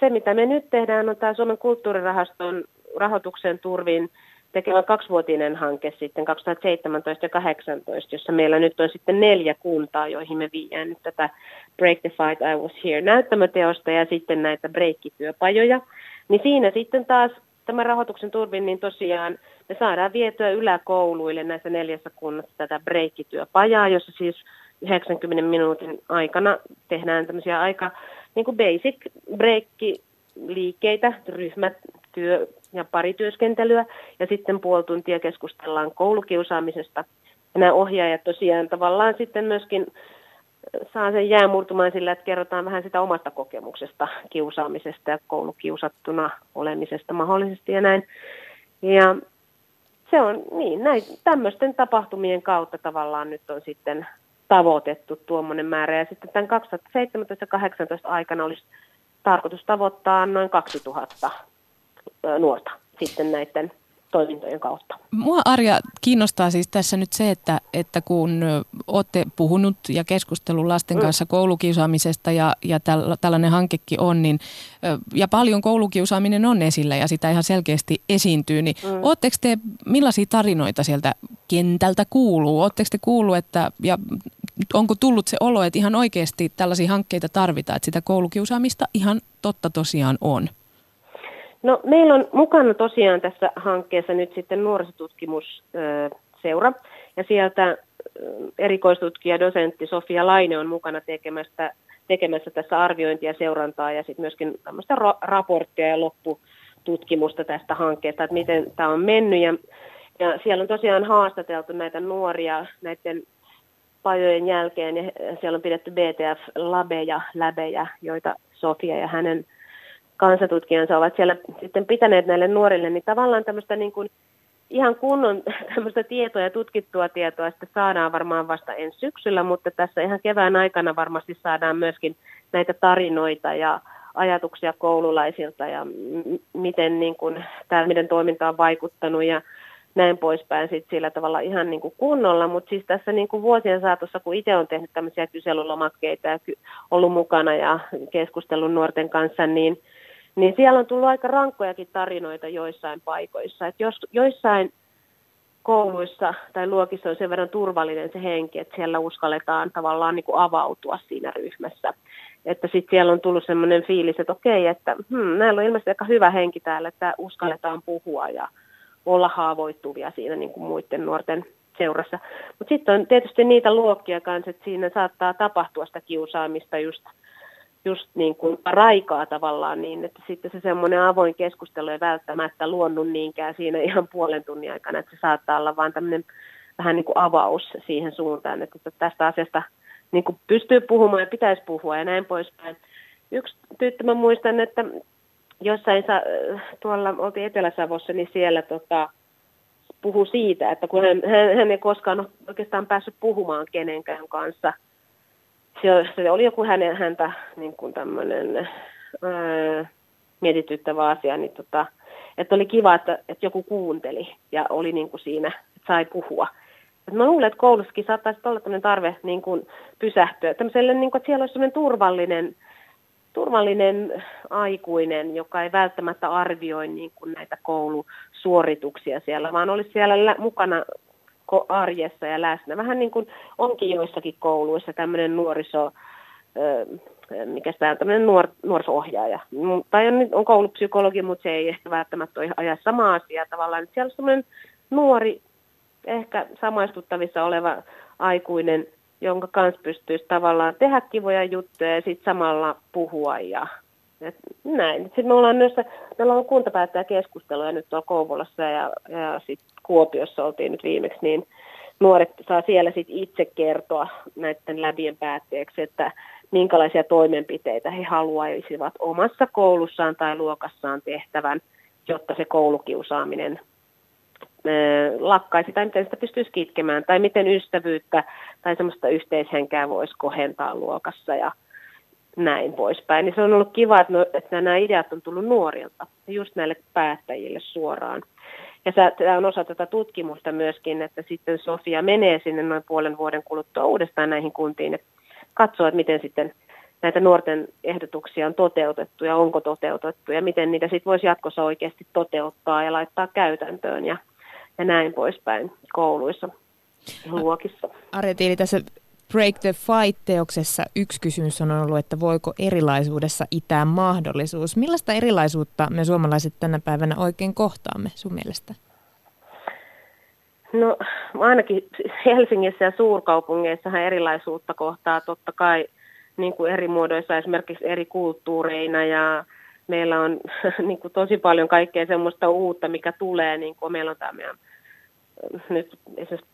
se, mitä me nyt tehdään, on tämä Suomen kulttuurirahaston rahoituksen turvin tekemä kaksivuotinen hanke sitten 2017 ja 2018, jossa meillä nyt on sitten neljä kuntaa, joihin me viedään nyt tätä Break the Fight I Was Here näyttämöteosta ja sitten näitä breikkityöpajoja. Niin siinä sitten taas tämän rahoituksen turvin, niin tosiaan me saadaan vietyä yläkouluille näissä neljässä kunnassa tätä breikkityöpajaa, jossa siis 90 minuutin aikana tehdään tämmöisiä aika niin kuin basic breikki-liikkeitä, ryhmät, työ, ja parityöskentelyä ja sitten puoli tuntia keskustellaan koulukiusaamisesta. Ja nämä ohjaajat tosiaan tavallaan sitten myöskin saa sen jäämurtumaan sillä, että kerrotaan vähän sitä omasta kokemuksesta kiusaamisesta ja koulukiusattuna olemisesta mahdollisesti ja näin. Ja se on niin, näin, tämmöisten tapahtumien kautta tavallaan nyt on sitten tavoitettu tuommoinen määrä. Ja sitten tämän 2017 2018 aikana olisi tarkoitus tavoittaa noin 2000 nuorta sitten näiden toimintojen kautta. Mua Arja kiinnostaa siis tässä nyt se, että, että kun olette puhunut ja keskustellut lasten mm. kanssa koulukiusaamisesta ja, ja täl, tällainen hankekin on, niin, ja paljon koulukiusaaminen on esillä ja sitä ihan selkeästi esiintyy, niin mm. ootteko te, millaisia tarinoita sieltä kentältä kuuluu? Oletteko te kuullut, että, ja onko tullut se olo, että ihan oikeasti tällaisia hankkeita tarvitaan, että sitä koulukiusaamista ihan totta tosiaan on? No, meillä on mukana tosiaan tässä hankkeessa nyt sitten nuorisotutkimusseura, ja sieltä erikoistutkija, dosentti Sofia Laine on mukana tekemässä, tekemässä tässä arviointia, seurantaa ja sitten myöskin tämmöistä ra- raporttia ja loppututkimusta tästä hankkeesta, että miten tämä on mennyt. Ja, ja siellä on tosiaan haastateltu näitä nuoria näiden pajojen jälkeen, ja siellä on pidetty BTF-labeja, läbejä, joita Sofia ja hänen kansatutkijansa ovat siellä sitten pitäneet näille nuorille, niin tavallaan tämmöistä niin kuin ihan kunnon tämmöistä tietoa ja tutkittua tietoa sitten saadaan varmaan vasta ensi syksyllä, mutta tässä ihan kevään aikana varmasti saadaan myöskin näitä tarinoita ja ajatuksia koululaisilta ja m- miten niin kuin, tämä miten toiminta on vaikuttanut ja näin poispäin sit sillä tavalla ihan niin kuin kunnolla, mutta siis tässä niin kuin vuosien saatossa, kun itse on tehnyt tämmöisiä kyselylomakkeita ja ollut mukana ja keskustellut nuorten kanssa, niin niin siellä on tullut aika rankkojakin tarinoita joissain paikoissa. Että jos, joissain kouluissa tai luokissa on sen verran turvallinen se henki, että siellä uskalletaan tavallaan niin kuin avautua siinä ryhmässä. Että sitten siellä on tullut sellainen fiilis, että okei, että hmm, näillä on ilmeisesti aika hyvä henki täällä, että uskalletaan puhua ja olla haavoittuvia siinä niin kuin muiden nuorten seurassa. Mutta sitten on tietysti niitä luokkia kanssa, että siinä saattaa tapahtua sitä kiusaamista just – just niin kuin raikaa tavallaan niin, että sitten se semmoinen avoin keskustelu ei välttämättä luonnut niinkään siinä ihan puolen tunnin aikana, että se saattaa olla vaan tämmöinen vähän niin kuin avaus siihen suuntaan, että tästä asiasta niin kuin pystyy puhumaan ja pitäisi puhua ja näin poispäin. Yksi tyttö mä muistan, että jossain sa, tuolla oltiin Etelä-Savossa, niin siellä tota, puhu siitä, että kun hän, hän, hän ei koskaan oikeastaan päässyt puhumaan kenenkään kanssa – se, oli joku hänen, häntä niin kuin tämmöinen ää, mietityttävä asia, niin tota, että oli kiva, että, että joku kuunteli ja oli niin kuin siinä, että sai puhua. Et mä luulen, että koulussakin saattaisi olla tämmöinen tarve niin kuin pysähtyä. Niin kuin, että siellä olisi turvallinen, turvallinen aikuinen, joka ei välttämättä arvioi niin kuin näitä koulusuorituksia siellä, vaan olisi siellä mukana arjessa ja läsnä. Vähän niin kuin onkin joissakin kouluissa tämmöinen nuoriso, mikä tämä on tämmöinen nuor, nuoriso-ohjaaja. Tai on, on koulupsykologi, mutta se ei ehkä välttämättä ole aja sama asia tavallaan. Siellä on semmoinen nuori, ehkä samaistuttavissa oleva aikuinen, jonka kanssa pystyisi tavallaan tehdä kivoja juttuja ja sitten samalla puhua ja et näin. Sitten me ollaan myös, meillä on kuntapäättäjäkeskusteluja nyt tuolla Kouvolassa ja, ja sitten Kuopiossa oltiin nyt viimeksi, niin nuoret saa siellä sitten itse kertoa näiden läbien päätteeksi, että minkälaisia toimenpiteitä he haluaisivat omassa koulussaan tai luokassaan tehtävän, jotta se koulukiusaaminen lakkaisi tai miten sitä pystyisi kitkemään tai miten ystävyyttä tai semmoista yhteishenkeä voisi kohentaa luokassa ja näin poispäin. Niin se on ollut kiva, että, no, että nämä ideat on tullut nuorilta, just näille päättäjille suoraan. Ja tämä on osa tätä tutkimusta myöskin, että sitten Sofia menee sinne noin puolen vuoden kuluttua uudestaan näihin kuntiin ja katsoo, että miten sitten näitä nuorten ehdotuksia on toteutettu ja onko toteutettu ja miten niitä sitten voisi jatkossa oikeasti toteuttaa ja laittaa käytäntöön ja, ja näin poispäin kouluissa luokissa. Arja Tiili, tässä Break the Fight-teoksessa yksi kysymys on ollut, että voiko erilaisuudessa itää mahdollisuus. Millaista erilaisuutta me suomalaiset tänä päivänä oikein kohtaamme sun mielestä? No ainakin Helsingissä ja suurkaupungeissahan erilaisuutta kohtaa totta kai niin kuin eri muodoissa, esimerkiksi eri kulttuureina ja meillä on niin kuin tosi paljon kaikkea semmoista uutta, mikä tulee, niin kuin meillä on tämä meidän nyt esimerkiksi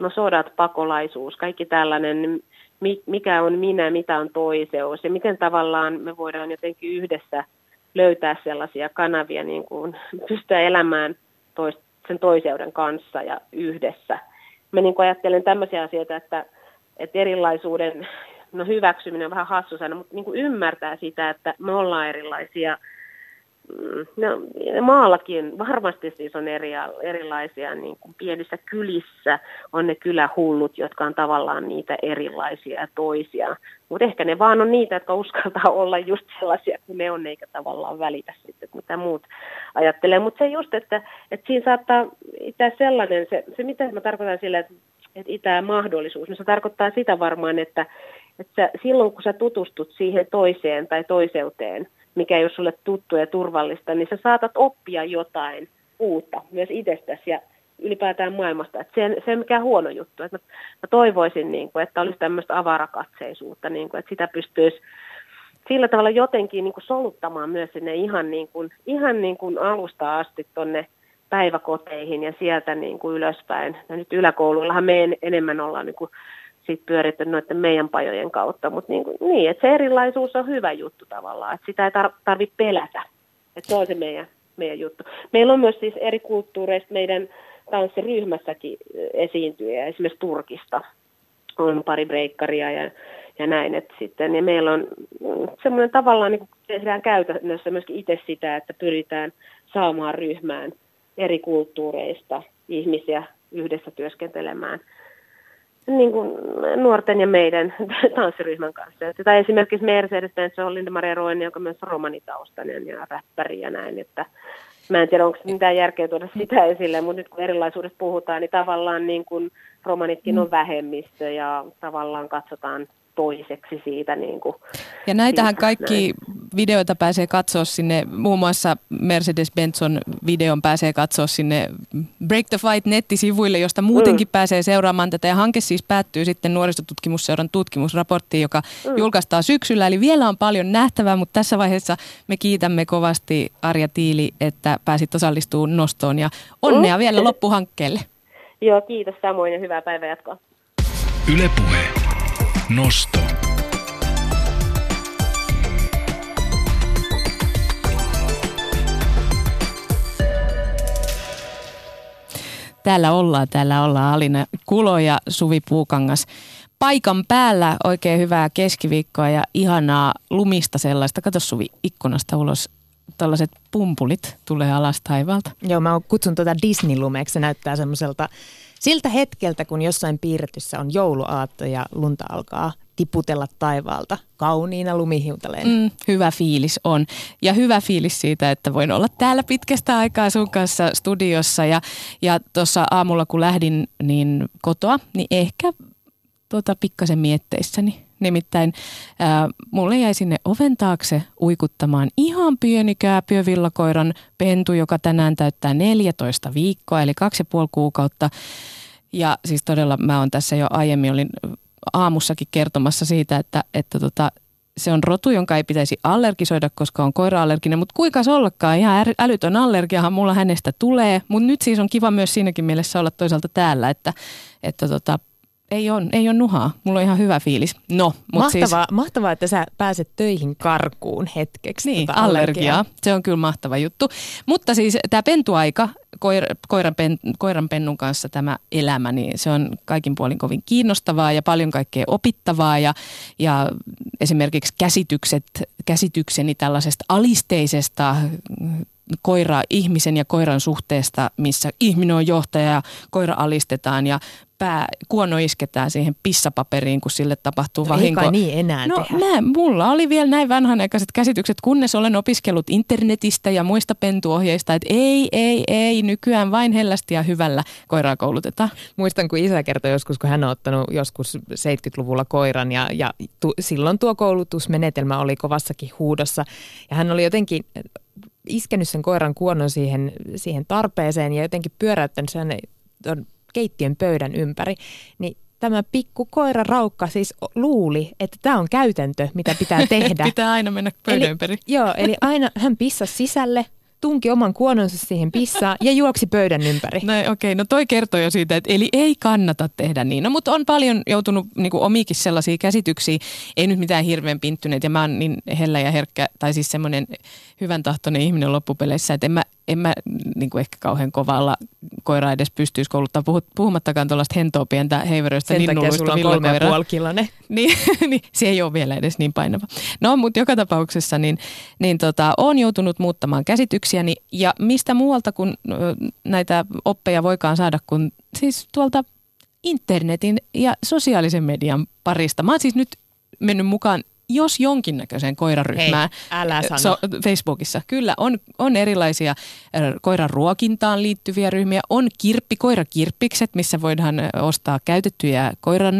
no sodat, pakolaisuus, kaikki tällainen, mikä on minä, mitä on toiseus ja miten tavallaan me voidaan jotenkin yhdessä löytää sellaisia kanavia, niin kuin pystyä elämään tois, sen toiseuden kanssa ja yhdessä. Mä niin ajattelen tämmöisiä asioita, että, että erilaisuuden no hyväksyminen on vähän hassu sana, mutta niin kuin ymmärtää sitä, että me ollaan erilaisia – no, maallakin varmasti siis on eri, erilaisia, niin kuin pienissä kylissä on ne kylähullut, jotka on tavallaan niitä erilaisia toisia. Mutta ehkä ne vaan on niitä, jotka uskaltaa olla just sellaisia kuin ne on, eikä tavallaan välitä sitten, mitä muut ajattelee. Mutta se just, että, että siinä saattaa itää sellainen, se, se mitä mä tarkoitan sille, että, että itää mahdollisuus, niin se tarkoittaa sitä varmaan, että, että silloin kun sä tutustut siihen toiseen tai toiseuteen – mikä ei ole sulle tuttu ja turvallista, niin sä saatat oppia jotain uutta myös itsestäsi ja ylipäätään maailmasta. Että se, se mikä huono juttu. Että mä, mä toivoisin, niin kuin, että olisi tämmöistä avarakatseisuutta, niin kuin, että sitä pystyisi sillä tavalla jotenkin niin kuin soluttamaan myös sinne ihan, niin kuin, ihan niin kuin alusta asti tuonne päiväkoteihin ja sieltä niin kuin ylöspäin. Ja nyt yläkouluillahan me en, enemmän ollaan niin kuin sit pyöritty noiden meidän pajojen kautta. Mutta niin, niin, että se erilaisuus on hyvä juttu tavallaan, että sitä ei tar- tarvitse pelätä. Että se on se meidän, meidän juttu. Meillä on myös siis eri kulttuureista meidän tanssiryhmässäkin esiintyjä, esimerkiksi Turkista on pari breikkaria ja, ja näin. Että sitten, ja meillä on semmoinen tavallaan, niin tehdään käytännössä myöskin itse sitä, että pyritään saamaan ryhmään eri kulttuureista ihmisiä yhdessä työskentelemään – niin kuin nuorten ja meidän tanssiryhmän kanssa. Tai esimerkiksi Mercedes-Benz on Linda-Maria Roinen, joka on myös romanitaustainen ja räppäri ja näin, että mä en tiedä, onko mitään järkeä tuoda sitä esille, mutta nyt kun erilaisuudesta puhutaan, niin tavallaan niin kuin romanitkin on vähemmistö ja tavallaan katsotaan toiseksi siitä. Niin kuin, ja näitähän siitä, kaikki näin. videoita pääsee katsoa sinne, muun muassa Mercedes-Benzon videon pääsee katsoa sinne Break the Fight nettisivuille, josta muutenkin mm. pääsee seuraamaan tätä. Ja hanke siis päättyy sitten nuorisotutkimusseuran tutkimusraporttiin, joka mm. julkaistaan syksyllä. Eli vielä on paljon nähtävää, mutta tässä vaiheessa me kiitämme kovasti Arja Tiili, että pääsit osallistumaan nostoon ja onnea mm. vielä loppuhankkeelle. Joo, kiitos samoin ja hyvää päivänjatkoa. Ylepuhe. Nosto. Täällä ollaan, täällä ollaan Alina Kulo ja Suvi Puukangas. Paikan päällä oikein hyvää keskiviikkoa ja ihanaa lumista sellaista. Kato Suvi ikkunasta ulos tällaiset pumpulit tulee alas taivaalta. Joo, mä kutsun tuota Disney-lumeeksi. Se näyttää semmoiselta siltä hetkeltä, kun jossain piirretyssä on jouluaatto ja lunta alkaa tiputella taivaalta kauniina lumihiutaleen. Mm, hyvä fiilis on. Ja hyvä fiilis siitä, että voin olla täällä pitkästä aikaa sun kanssa studiossa. Ja, ja tuossa aamulla kun lähdin niin kotoa, niin ehkä tota, pikkasen mietteissäni. Nimittäin ää, mulle jäi sinne oven taakse uikuttamaan ihan pieni kääpiövillakoiran pentu, joka tänään täyttää 14 viikkoa, eli kaksi ja puoli kuukautta. Ja siis todella mä oon tässä jo aiemmin olin aamussakin kertomassa siitä, että, että tota, se on rotu, jonka ei pitäisi allergisoida, koska on koira-allerginen, mutta kuinka se ollakaan, ihan älytön allergiahan mulla hänestä tulee, mutta nyt siis on kiva myös siinäkin mielessä olla toisaalta täällä, että, että tota, ei ole, ei ole nuhaa. Mulla on ihan hyvä fiilis. No, mut siis- mahtavaa, siis, mahtavaa, että sä pääset töihin karkuun hetkeksi. Niin, tota allergiaa. allergiaa. Se on kyllä mahtava juttu. Mutta siis tämä pentuaika, koir, koiran, pen, koiran pennun kanssa tämä elämä, niin se on kaikin puolin kovin kiinnostavaa ja paljon kaikkea opittavaa. Ja, ja esimerkiksi käsitykset, käsitykseni tällaisesta alisteisesta koira ihmisen ja koiran suhteesta, missä ihminen on johtaja ja koira alistetaan ja pää, kuono isketään siihen pissapaperiin, kun sille tapahtuu no vahinko. Ei niin enää No mä, mulla oli vielä näin vanhanaikaiset käsitykset, kunnes olen opiskellut internetistä ja muista pentuohjeista, että ei, ei, ei, nykyään vain hellästi ja hyvällä koiraa koulutetaan. Muistan, kun isä kertoi joskus, kun hän on ottanut joskus 70-luvulla koiran ja, ja tu, silloin tuo koulutusmenetelmä oli kovassakin huudossa. Ja hän oli jotenkin iskenyt sen koiran kuonon siihen, siihen tarpeeseen ja jotenkin pyöräyttänyt sen keittiön pöydän ympäri, niin tämä pikku koira raukka siis luuli, että tämä on käytäntö, mitä pitää tehdä. pitää aina mennä pöydän eli, ympäri. Joo, eli aina hän pissasi sisälle, tunki oman kuononsa siihen pissaan ja juoksi pöydän ympäri. No okei, okay, no toi kertoo jo siitä, että eli ei kannata tehdä niin. No mutta on paljon joutunut niin kuin omikin sellaisia käsityksiä, ei nyt mitään hirveän pinttyneet ja mä oon niin hellä ja herkkä, tai siis semmoinen hyvän tahtoinen ihminen loppupeleissä, että en mä, en mä niin kuin ehkä kauhean kovalla koira edes pystyisi kouluttaa, puhumattakaan tuollaista hentoa pientä heiveröistä Sen takia sulla on kolme ja niin, niin, se ei ole vielä edes niin painava. No, mutta joka tapauksessa niin, niin tota, olen joutunut muuttamaan käsityksiäni ja mistä muualta kun näitä oppeja voikaan saada, kun siis tuolta internetin ja sosiaalisen median parista. Mä oon siis nyt mennyt mukaan jos jonkinnäköiseen koiraryhmään Hei, älä sano. So, Facebookissa. Kyllä, on, on erilaisia koiran ruokintaan liittyviä ryhmiä. On kirppi, koirakirppikset, missä voidaan ostaa käytettyjä koiran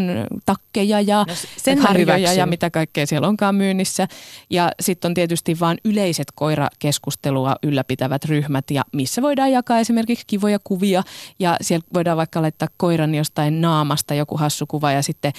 takkeja ja no, sen harjoja ja mitä kaikkea siellä onkaan myynnissä. Ja sitten on tietysti vain yleiset koirakeskustelua ylläpitävät ryhmät, ja missä voidaan jakaa esimerkiksi kivoja kuvia. Ja siellä voidaan vaikka laittaa koiran jostain naamasta joku hassu kuva, ja sitten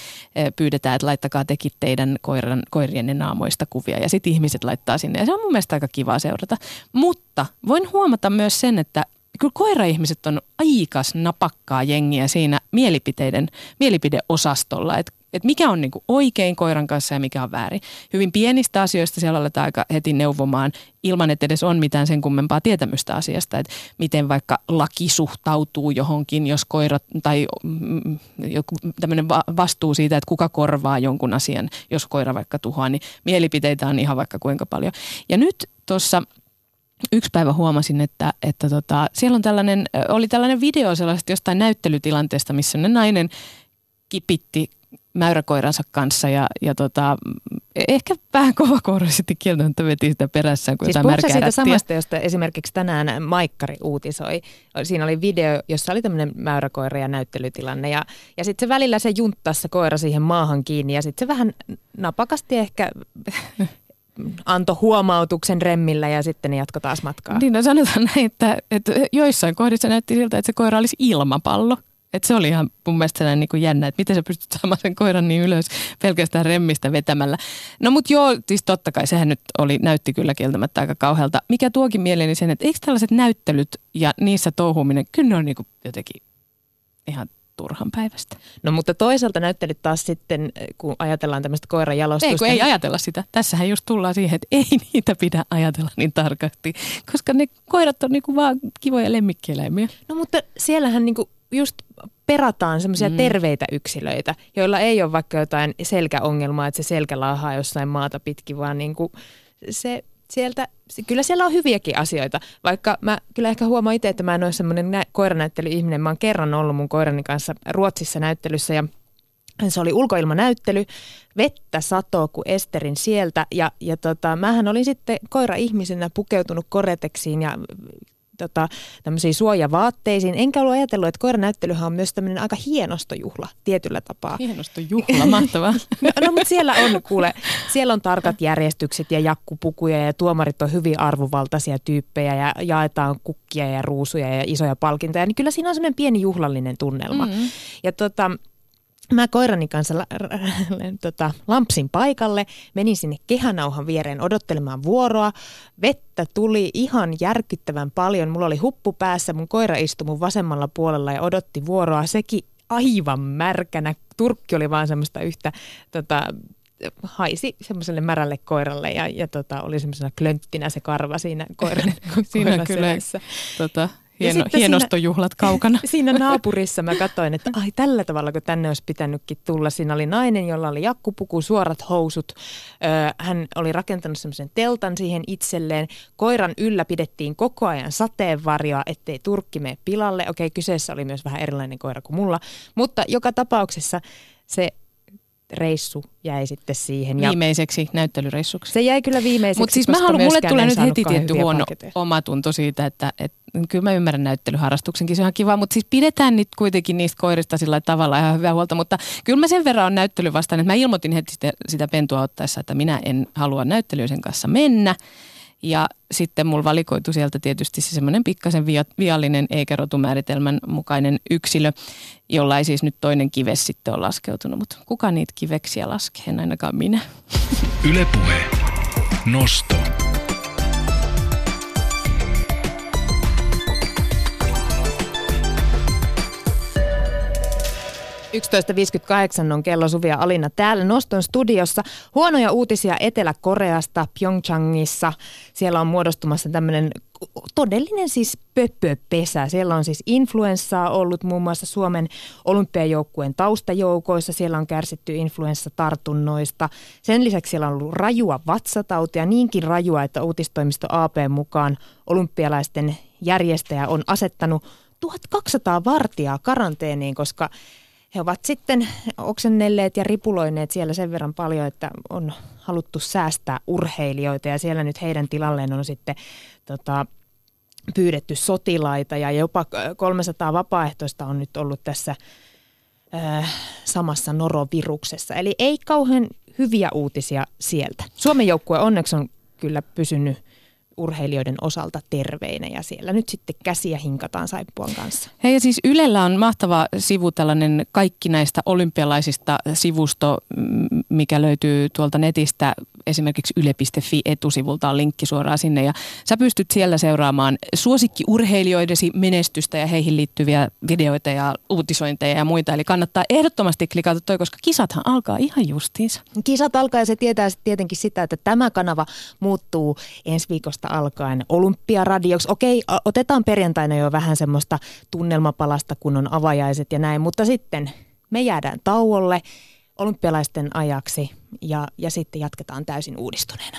pyydetään, että laittakaa tekit teidän koiran, koiran koirien naamoista kuvia ja sitten ihmiset laittaa sinne ja se on mun mielestä aika kiva seurata. Mutta voin huomata myös sen, että kyllä koira-ihmiset on aikas napakkaa jengiä siinä mielipiteiden, mielipideosastolla, että että mikä on niin kuin oikein koiran kanssa ja mikä on väärin. Hyvin pienistä asioista siellä aletaan aika heti neuvomaan ilman, että edes on mitään sen kummempaa tietämystä asiasta, että miten vaikka laki suhtautuu johonkin, jos koira tai mm, joku tämmöinen vastuu siitä, että kuka korvaa jonkun asian, jos koira vaikka tuhoaa, niin mielipiteitä on ihan vaikka kuinka paljon. Ja nyt tuossa yksi päivä huomasin, että, että tota, siellä on tällainen, oli tällainen video sellaisesta jostain näyttelytilanteesta, missä ne nainen kipitti mäyräkoiransa kanssa ja, ja tota, ehkä vähän kovakouraisesti kieltämättä veti sitä perässään, kun siis jotain märkää siitä samasta, josta esimerkiksi tänään Maikkari uutisoi. Siinä oli video, jossa oli tämmöinen mäyräkoira ja näyttelytilanne ja, ja sitten se välillä se junttasi se koira siihen maahan kiinni ja sitten se vähän napakasti ehkä antoi huomautuksen remmillä ja sitten ne jatkoi taas matkaa. Niin, no sanotaan näin, että, että joissain kohdissa näytti siltä, että se koira olisi ilmapallo. Et se oli ihan mun mielestä sellainen niin kuin jännä, että miten sä pystyt saamaan sen koiran niin ylös pelkästään remmistä vetämällä. No mutta joo, siis totta kai sehän nyt oli, näytti kyllä kieltämättä aika kauhealta. Mikä tuokin mieleeni sen, että eikö tällaiset näyttelyt ja niissä touhuminen, kyllä ne on niin kuin jotenkin ihan turhan päivästä. No mutta toisaalta näyttelyt taas sitten, kun ajatellaan tämmöistä koirajalostusta. Ei, kun ei ajatella sitä. Tässähän just tullaan siihen, että ei niitä pidä ajatella niin tarkasti, koska ne koirat on niinku vaan kivoja lemmikkieläimiä. No mutta siellähän niinku just perataan semmoisia mm. terveitä yksilöitä, joilla ei ole vaikka jotain selkäongelmaa, että se selkä laahaa jossain maata pitkin, vaan niin kuin se sieltä, kyllä siellä on hyviäkin asioita, vaikka mä kyllä ehkä huomaan itse, että mä en ole semmoinen nä- koiranäyttelyihminen. Mä oon kerran ollut mun koirani kanssa Ruotsissa näyttelyssä ja se oli ulkoilmanäyttely, vettä satoo kuin Esterin sieltä ja, ja tota, mähän olin sitten koira-ihmisenä pukeutunut koreteksiin ja tota, tämmöisiin suojavaatteisiin. Enkä ollut ajatellut, että koiranäyttelyhän on myös tämmöinen aika hienostojuhla tietyllä tapaa. Hienostojuhla, mahtavaa. no, no, mutta siellä on, kuule, siellä on tarkat järjestykset ja jakkupukuja ja tuomarit on hyvin arvovaltaisia tyyppejä ja jaetaan kukkia ja ruusuja ja isoja palkintoja. Niin kyllä siinä on semmoinen pieni juhlallinen tunnelma. Mm-hmm. Ja tota, mä koirani kanssa la, tota, lampsin paikalle, menin sinne kehänauhan viereen odottelemaan vuoroa. Vettä tuli ihan järkyttävän paljon. Mulla oli huppu päässä, mun koira istui mun vasemmalla puolella ja odotti vuoroa. Sekin aivan märkänä. Turkki oli vaan semmoista yhtä tota, haisi semmoiselle märälle koiralle ja, ja tota, oli semmoisena klönttinä se karva siinä koiran Siinä kyllä tota, hieno, hienostojuhlat siinä, kaukana. Siinä naapurissa mä katsoin, että ai tällä tavalla kun tänne olisi pitänytkin tulla. Siinä oli nainen, jolla oli jakkupuku, suorat housut. hän oli rakentanut semmoisen teltan siihen itselleen. Koiran yllä pidettiin koko ajan sateenvarjoa, ettei turkki mene pilalle. Okei, kyseessä oli myös vähän erilainen koira kuin mulla. Mutta joka tapauksessa se reissu jäi sitten siihen. Ja Viimeiseksi näyttelyreissuksi. Se jäi kyllä viimeiseksi. Mutta siis mä haluan, mulle tulee nyt heti tietty huono palketoja. omatunto siitä, että, että kyllä mä ymmärrän näyttelyharrastuksenkin, se on ihan kiva, mutta siis pidetään nyt kuitenkin niistä koirista sillä tavalla ihan hyvää huolta, mutta kyllä mä sen verran on näyttely vastaan, että mä ilmoitin heti sitä, sitä pentua ottaessa, että minä en halua näyttelyisen kanssa mennä. Ja sitten mulla valikoitu sieltä tietysti se semmoinen pikkasen viallinen eikä rotumääritelmän mukainen yksilö, jolla ei siis nyt toinen kives sitten ole laskeutunut. Mutta kuka niitä kiveksiä laskee? En ainakaan minä. Ylepuhe. Nosto. 11.58 on kello Suvia Alina täällä Noston studiossa. Huonoja uutisia Etelä-Koreasta, Pyeongchangissa. Siellä on muodostumassa tämmöinen todellinen siis pöppöpesä. Siellä on siis influenssaa ollut muun muassa Suomen olympiajoukkueen taustajoukoissa. Siellä on kärsitty influenssatartunnoista. Sen lisäksi siellä on ollut rajua vatsatautia, niinkin rajua, että uutistoimisto AP mukaan olympialaisten järjestäjä on asettanut 1200 vartijaa karanteeniin, koska he ovat sitten oksennelleet ja ripuloineet siellä sen verran paljon, että on haluttu säästää urheilijoita ja siellä nyt heidän tilalleen on sitten tota, pyydetty sotilaita ja jopa 300 vapaaehtoista on nyt ollut tässä äh, samassa noroviruksessa. Eli ei kauhean hyviä uutisia sieltä. Suomen joukkue onneksi on kyllä pysynyt urheilijoiden osalta terveinä ja siellä nyt sitten käsiä hinkataan saippuan kanssa. Hei ja siis Ylellä on mahtava sivu tällainen kaikki näistä olympialaisista sivusto, mikä löytyy tuolta netistä esimerkiksi yle.fi etusivulta on linkki suoraan sinne ja sä pystyt siellä seuraamaan suosikkiurheilijoidesi menestystä ja heihin liittyviä videoita ja uutisointeja ja muita. Eli kannattaa ehdottomasti klikata toi, koska kisathan alkaa ihan justiinsa. Kisat alkaa ja se tietää tietenkin sitä, että tämä kanava muuttuu ensi viikosta alkaen olympiaradioksi. Okei, otetaan perjantaina jo vähän semmoista tunnelmapalasta, kun on avajaiset ja näin, mutta sitten me jäädään tauolle olympialaisten ajaksi ja, ja sitten jatketaan täysin uudistuneena.